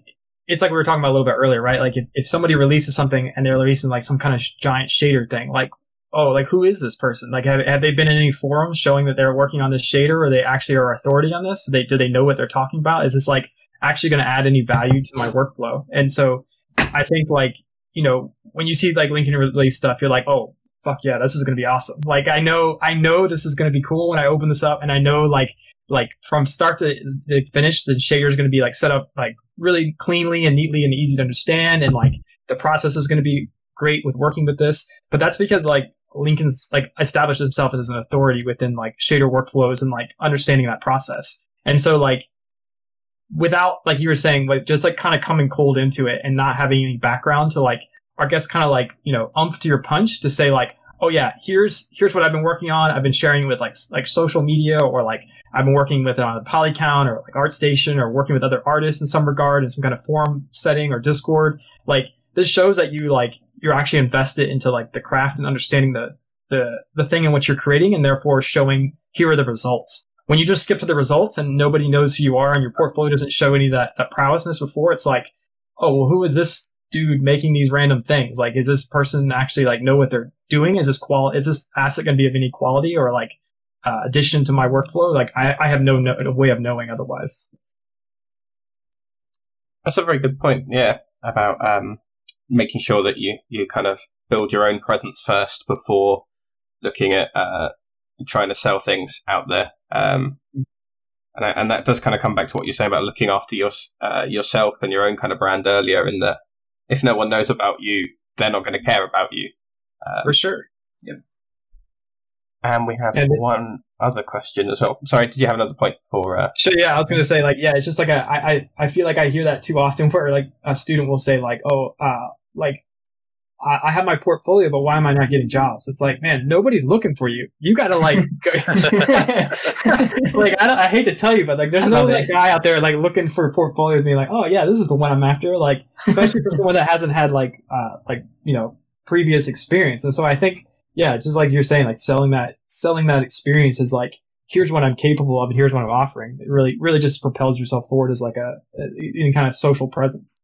it's like we were talking about a little bit earlier, right? Like if, if somebody releases something and they're releasing like some kind of giant shader thing, like oh, like who is this person? Like have, have they been in any forums showing that they're working on this shader or they actually are authority on this? Do they do they know what they're talking about? Is this like actually going to add any value to my workflow? And so I think like you know when you see like Lincoln release stuff, you're like oh fuck yeah, this is going to be awesome. Like I know I know this is going to be cool when I open this up, and I know like like from start to finish, the shader is going to be like set up like really cleanly and neatly and easy to understand, and like the process is going to be great with working with this. But that's because like Lincoln's like established himself as an authority within like shader workflows and like understanding that process. And so like without like you were saying, like just like kind of coming cold into it and not having any background to like I guess kind of like you know umph to your punch to say like oh yeah here's here's what I've been working on. I've been sharing with like like social media or like I've been working with it on Polycount or like ArtStation or working with other artists in some regard in some kind of forum setting or Discord. Like this shows that you like you're actually invested into like the craft and understanding the the the thing in which you're creating and therefore showing here are the results. When you just skip to the results and nobody knows who you are and your portfolio doesn't show any of that, that prowessness before, it's like, oh well who is this dude making these random things? Like is this person actually like know what they're doing? Is this qual is this asset gonna be of any quality or like uh, addition to my workflow? Like I, I have no, no way of knowing otherwise. That's a very good point, yeah, about um making sure that you you kind of build your own presence first before looking at uh, trying to sell things out there. Um, and, I, and that does kind of come back to what you're saying about looking after your, uh, yourself and your own kind of brand earlier. In that, if no one knows about you, they're not going to care about you. Um, For sure. Yeah. And we have and one other question as well. Sorry, did you have another point for? Uh... Sure. Yeah, I was going to say like, yeah, it's just like a, I, I, I feel like I hear that too often where like a student will say like, oh, uh, like I, I have my portfolio, but why am I not getting jobs? It's like, man, nobody's looking for you. You got to like, like I, I, hate to tell you, but like, there's no like, guy out there like looking for portfolios and being like, oh yeah, this is the one I'm after. Like, especially for someone that hasn't had like, uh, like you know, previous experience. And so I think, yeah, just like you're saying, like selling that, selling that experience is like, here's what I'm capable of and here's what I'm offering. It really, really just propels yourself forward as like a, a any kind of social presence.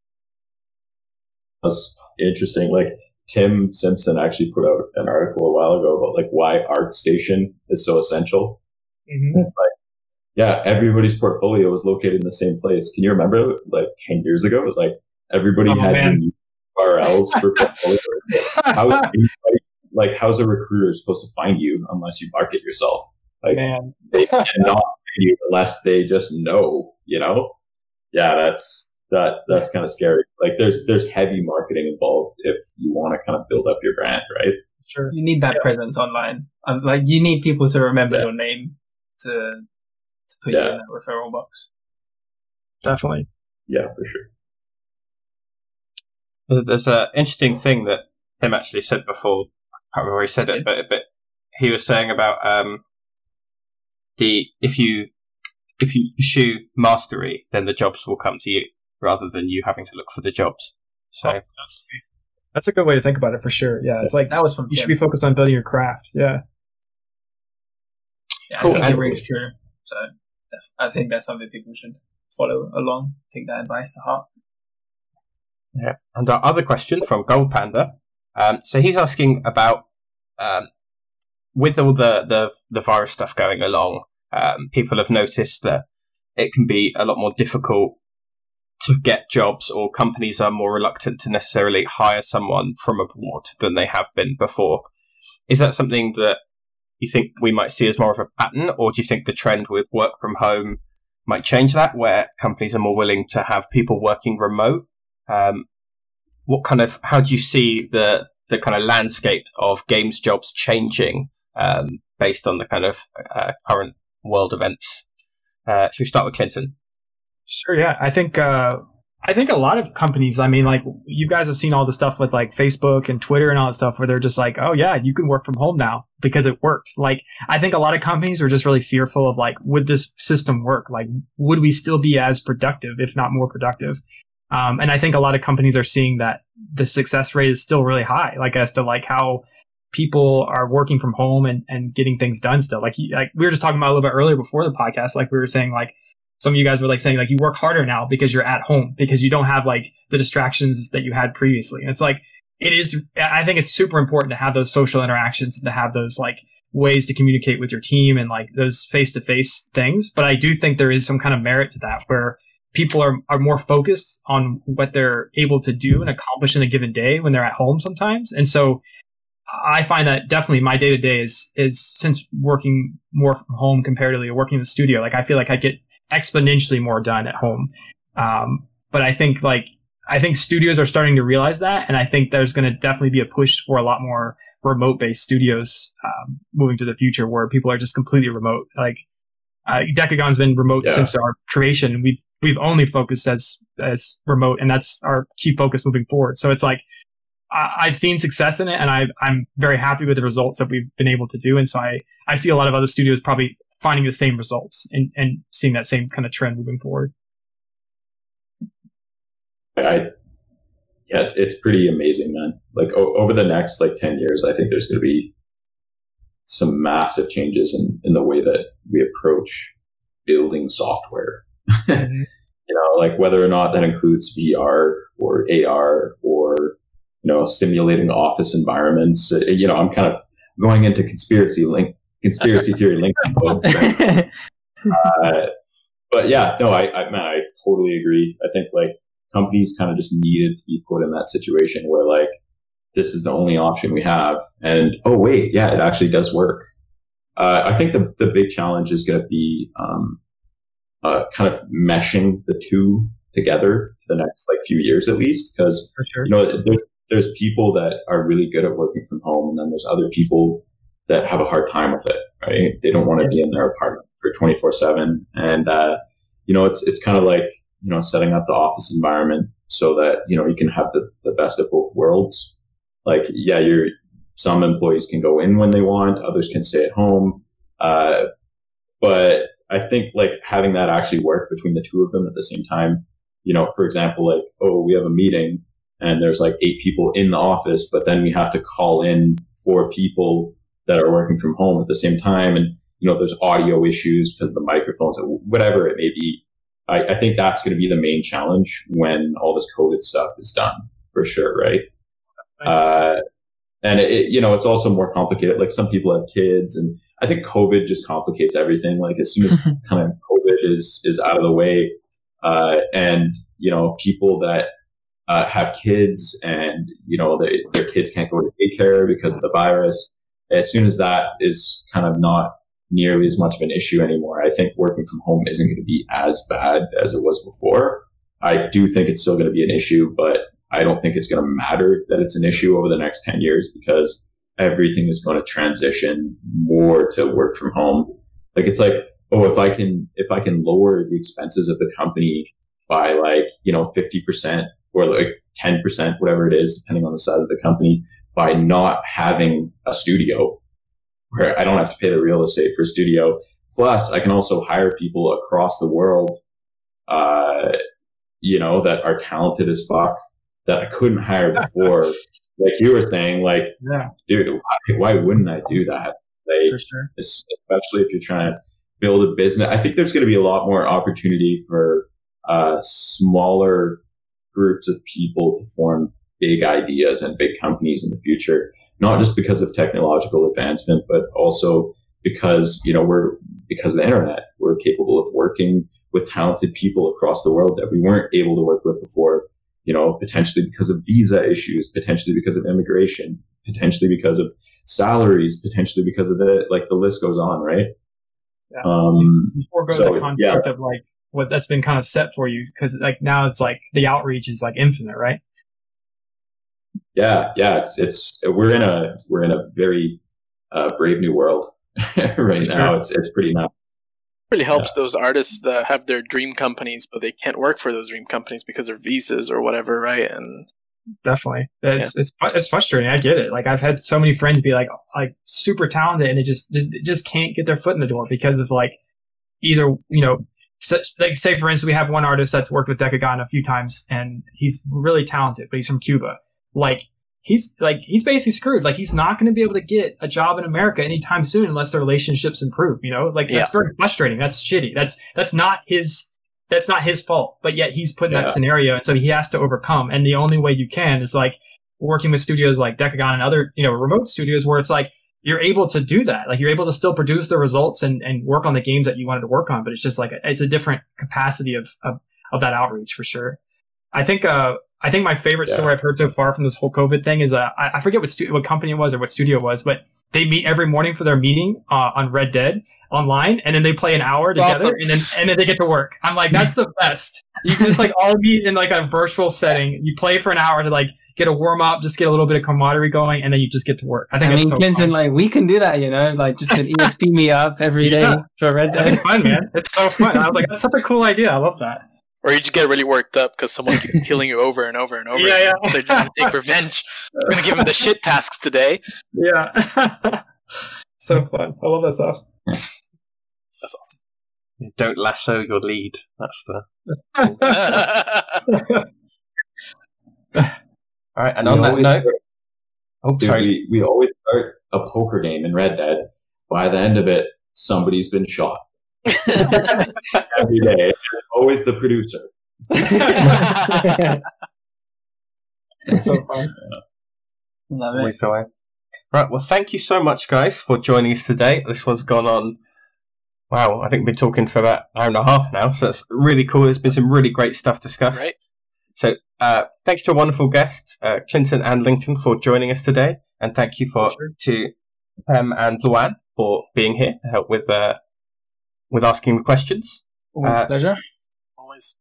That's interesting. Like Tim Simpson actually put out an article a while ago about like why ArtStation is so essential. Mm-hmm. It's like, yeah, everybody's portfolio was located in the same place. Can you remember like 10 years ago? It was like everybody oh, had URLs for portfolio. How anybody, like, how's a recruiter supposed to find you unless you market yourself? Like, man. they cannot find you unless they just know, you know? Yeah, that's, that that's kind of scary. Like there's there's heavy marketing involved if you want to kind of build up your brand, right? Sure. You need that yeah. presence online. Um, like you need people to remember yeah. your name to to put yeah. you in that referral box. Definitely. Yeah, for sure. There's an interesting thing that Tim actually said before. I can't remember where he said it, but but he was saying about um, the if you if you pursue mastery, then the jobs will come to you rather than you having to look for the jobs. So oh, that's a good way to think about it for sure. Yeah, it's like that was from you Tim. should be focused on building your craft. Yeah. Yeah, cool. I think it rings true. So I think that's something people should follow along. Take that advice to heart. Yeah, and our other question from Gold Panda. Um, so he's asking about um, with all the, the the virus stuff going along, um, people have noticed that it can be a lot more difficult to get jobs or companies are more reluctant to necessarily hire someone from abroad than they have been before. Is that something that you think we might see as more of a pattern, or do you think the trend with work from home might change that, where companies are more willing to have people working remote? Um, what kind of how do you see the the kind of landscape of games jobs changing um, based on the kind of uh, current world events? Uh, should we start with Clinton? Sure. Yeah. I think, uh, I think a lot of companies, I mean, like you guys have seen all the stuff with like Facebook and Twitter and all that stuff where they're just like, oh yeah, you can work from home now because it worked. Like, I think a lot of companies are just really fearful of like, would this system work? Like, would we still be as productive, if not more productive? Um, and I think a lot of companies are seeing that the success rate is still really high, like as to like how people are working from home and, and getting things done still. Like, like we were just talking about a little bit earlier before the podcast, like we were saying like, some of you guys were like saying like you work harder now because you're at home because you don't have like the distractions that you had previously. And it's like it is. I think it's super important to have those social interactions and to have those like ways to communicate with your team and like those face to face things. But I do think there is some kind of merit to that where people are, are more focused on what they're able to do and accomplish in a given day when they're at home sometimes. And so I find that definitely my day to day is, is since working more from home comparatively to working in the studio, like I feel like I get exponentially more done at home. Um, but I think like, I think studios are starting to realize that. And I think there's going to definitely be a push for a lot more remote based studios um, moving to the future where people are just completely remote. Like uh, Dekogon's been remote yeah. since our creation. We've we've only focused as as remote, and that's our key focus moving forward. So it's like I, have seen success in it, and I, I'm very happy with the results that we've been able to do. And so I I see a lot of other studios probably finding the same results and and seeing that same kind of trend moving forward. I yeah, it's, it's pretty amazing, man. Like o- over the next like 10 years, I think there's going to be some massive changes in, in the way that we approach building software. Mm-hmm. you know, like whether or not that includes VR or AR or, you know, simulating office environments. Uh, you know, I'm kind of going into conspiracy link, conspiracy theory link. uh, but yeah, no, I, I, man, I totally agree. I think like companies kind of just needed to be put in that situation where like this is the only option we have and oh wait yeah it actually does work uh, i think the, the big challenge is going to be um, uh, kind of meshing the two together for the next like few years at least because sure. you know there's there's people that are really good at working from home and then there's other people that have a hard time with it right they don't want to be in their apartment for 24 7 and uh, you know it's it's kind of like you know, setting up the office environment so that, you know, you can have the, the best of both worlds. Like, yeah, you're, some employees can go in when they want, others can stay at home. Uh, but I think like having that actually work between the two of them at the same time, you know, for example, like, oh, we have a meeting and there's like eight people in the office, but then we have to call in four people that are working from home at the same time. And, you know, there's audio issues because of the microphones, or whatever it may be. I, I think that's going to be the main challenge when all this COVID stuff is done for sure, right? Uh, and it, it, you know, it's also more complicated. Like some people have kids, and I think COVID just complicates everything. Like as soon as kind of COVID is is out of the way, uh, and you know, people that uh, have kids and you know they, their kids can't go to daycare because of the virus. As soon as that is kind of not nearly as much of an issue anymore. I think working from home isn't going to be as bad as it was before. I do think it's still going to be an issue, but I don't think it's going to matter that it's an issue over the next 10 years because everything is going to transition more to work from home. Like it's like, oh, if I can, if I can lower the expenses of the company by like, you know, 50% or like 10%, whatever it is, depending on the size of the company by not having a studio where I don't have to pay the real estate for a studio. Plus, I can also hire people across the world, uh, you know, that are talented as fuck that I couldn't hire before. like you were saying, like, yeah. dude, why, why wouldn't I do that? Like, sure. especially if you're trying to build a business. I think there's going to be a lot more opportunity for uh, smaller groups of people to form big ideas and big companies in the future not just because of technological advancement, but also because, you know, we're, because of the internet, we're capable of working with talented people across the world that we weren't able to work with before, you know, potentially because of visa issues, potentially because of immigration, potentially because of salaries, potentially because of the, like the list goes on, right? Yeah. Um, Before go so, the concept yeah. of like what that's been kind of set for you, because like now it's like the outreach is like infinite, right? Yeah, yeah, it's it's we're in a we're in a very uh, brave new world right now. It's it's pretty nuts. Really helps yeah. those artists that have their dream companies, but they can't work for those dream companies because of visas or whatever, right? And definitely, it's yeah. it's it's frustrating. I get it. Like I've had so many friends be like like super talented, and it just just just can't get their foot in the door because of like either you know such like say for instance we have one artist that's worked with Dekogon a few times and he's really talented, but he's from Cuba like he's like he's basically screwed. Like he's not going to be able to get a job in America anytime soon unless their relationships improve. You know, like that's yeah. very frustrating. That's shitty. That's that's not his that's not his fault, but yet he's put in Yeah. that scenario, and so he has to overcome. And the only way you can is like working with studios like Dekogon and other, you know, remote studios where it's like you're able to do that. Like you're able to still produce the results and, and work on the games that you wanted to work on, but it's just like a, it's a different capacity of, of of that outreach for sure. I think uh I think my favorite Yeah. story I've heard so far from this whole COVID thing is uh, I, I forget what stu- what company it was or what studio it was, but they meet every morning for their meeting uh, on Red Dead online, and then they play an hour together, Awesome. and then and then they get to work. I'm like, that's the best. You can just like all meet in like a virtual setting. You play for an hour to like get a warm up, just get a little bit of camaraderie going, and then you just get to work. I think. I mean, it's so Clinton, like we can do that, you know, like just an EXP me up every day Yeah. for Red Dead. fun, man. It's so fun. I was like, that's such a cool idea. I love that. Or you just get really worked up because someone keeps killing you over and over and over. Yeah, again. yeah. They're trying to take revenge. We're gonna give them the shit tasks today. Yeah. so fun. I love that stuff. That's awesome. Don't lasso your lead. That's the. All right, and We on that note, start- oh, dude, sorry. we, we always start a poker game in Red Dead. By the end of it, somebody's been shot. Every day. It's always the producer. That's so fun. Love it. Always the way. Right, well, thank you so much, guys, for joining us today. This one's gone on. Wow, I think we've been talking for about an hour and a half now, so that's really cool. There's been some really great stuff discussed. right? So, uh, thanks to our wonderful guests, uh, Clinton and Lincoln, for joining us today, and thank you for Sure. to Pam and Luan for being here to help with uh, with asking the questions. Always Uh, a pleasure. Always.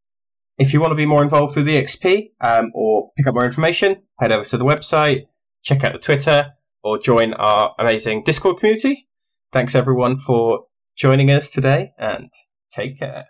If you want to be more involved with EXP um, or pick up more information, head over to the website, check out the Twitter, or join our amazing Discord community. Thanks everyone for joining us today, and take care.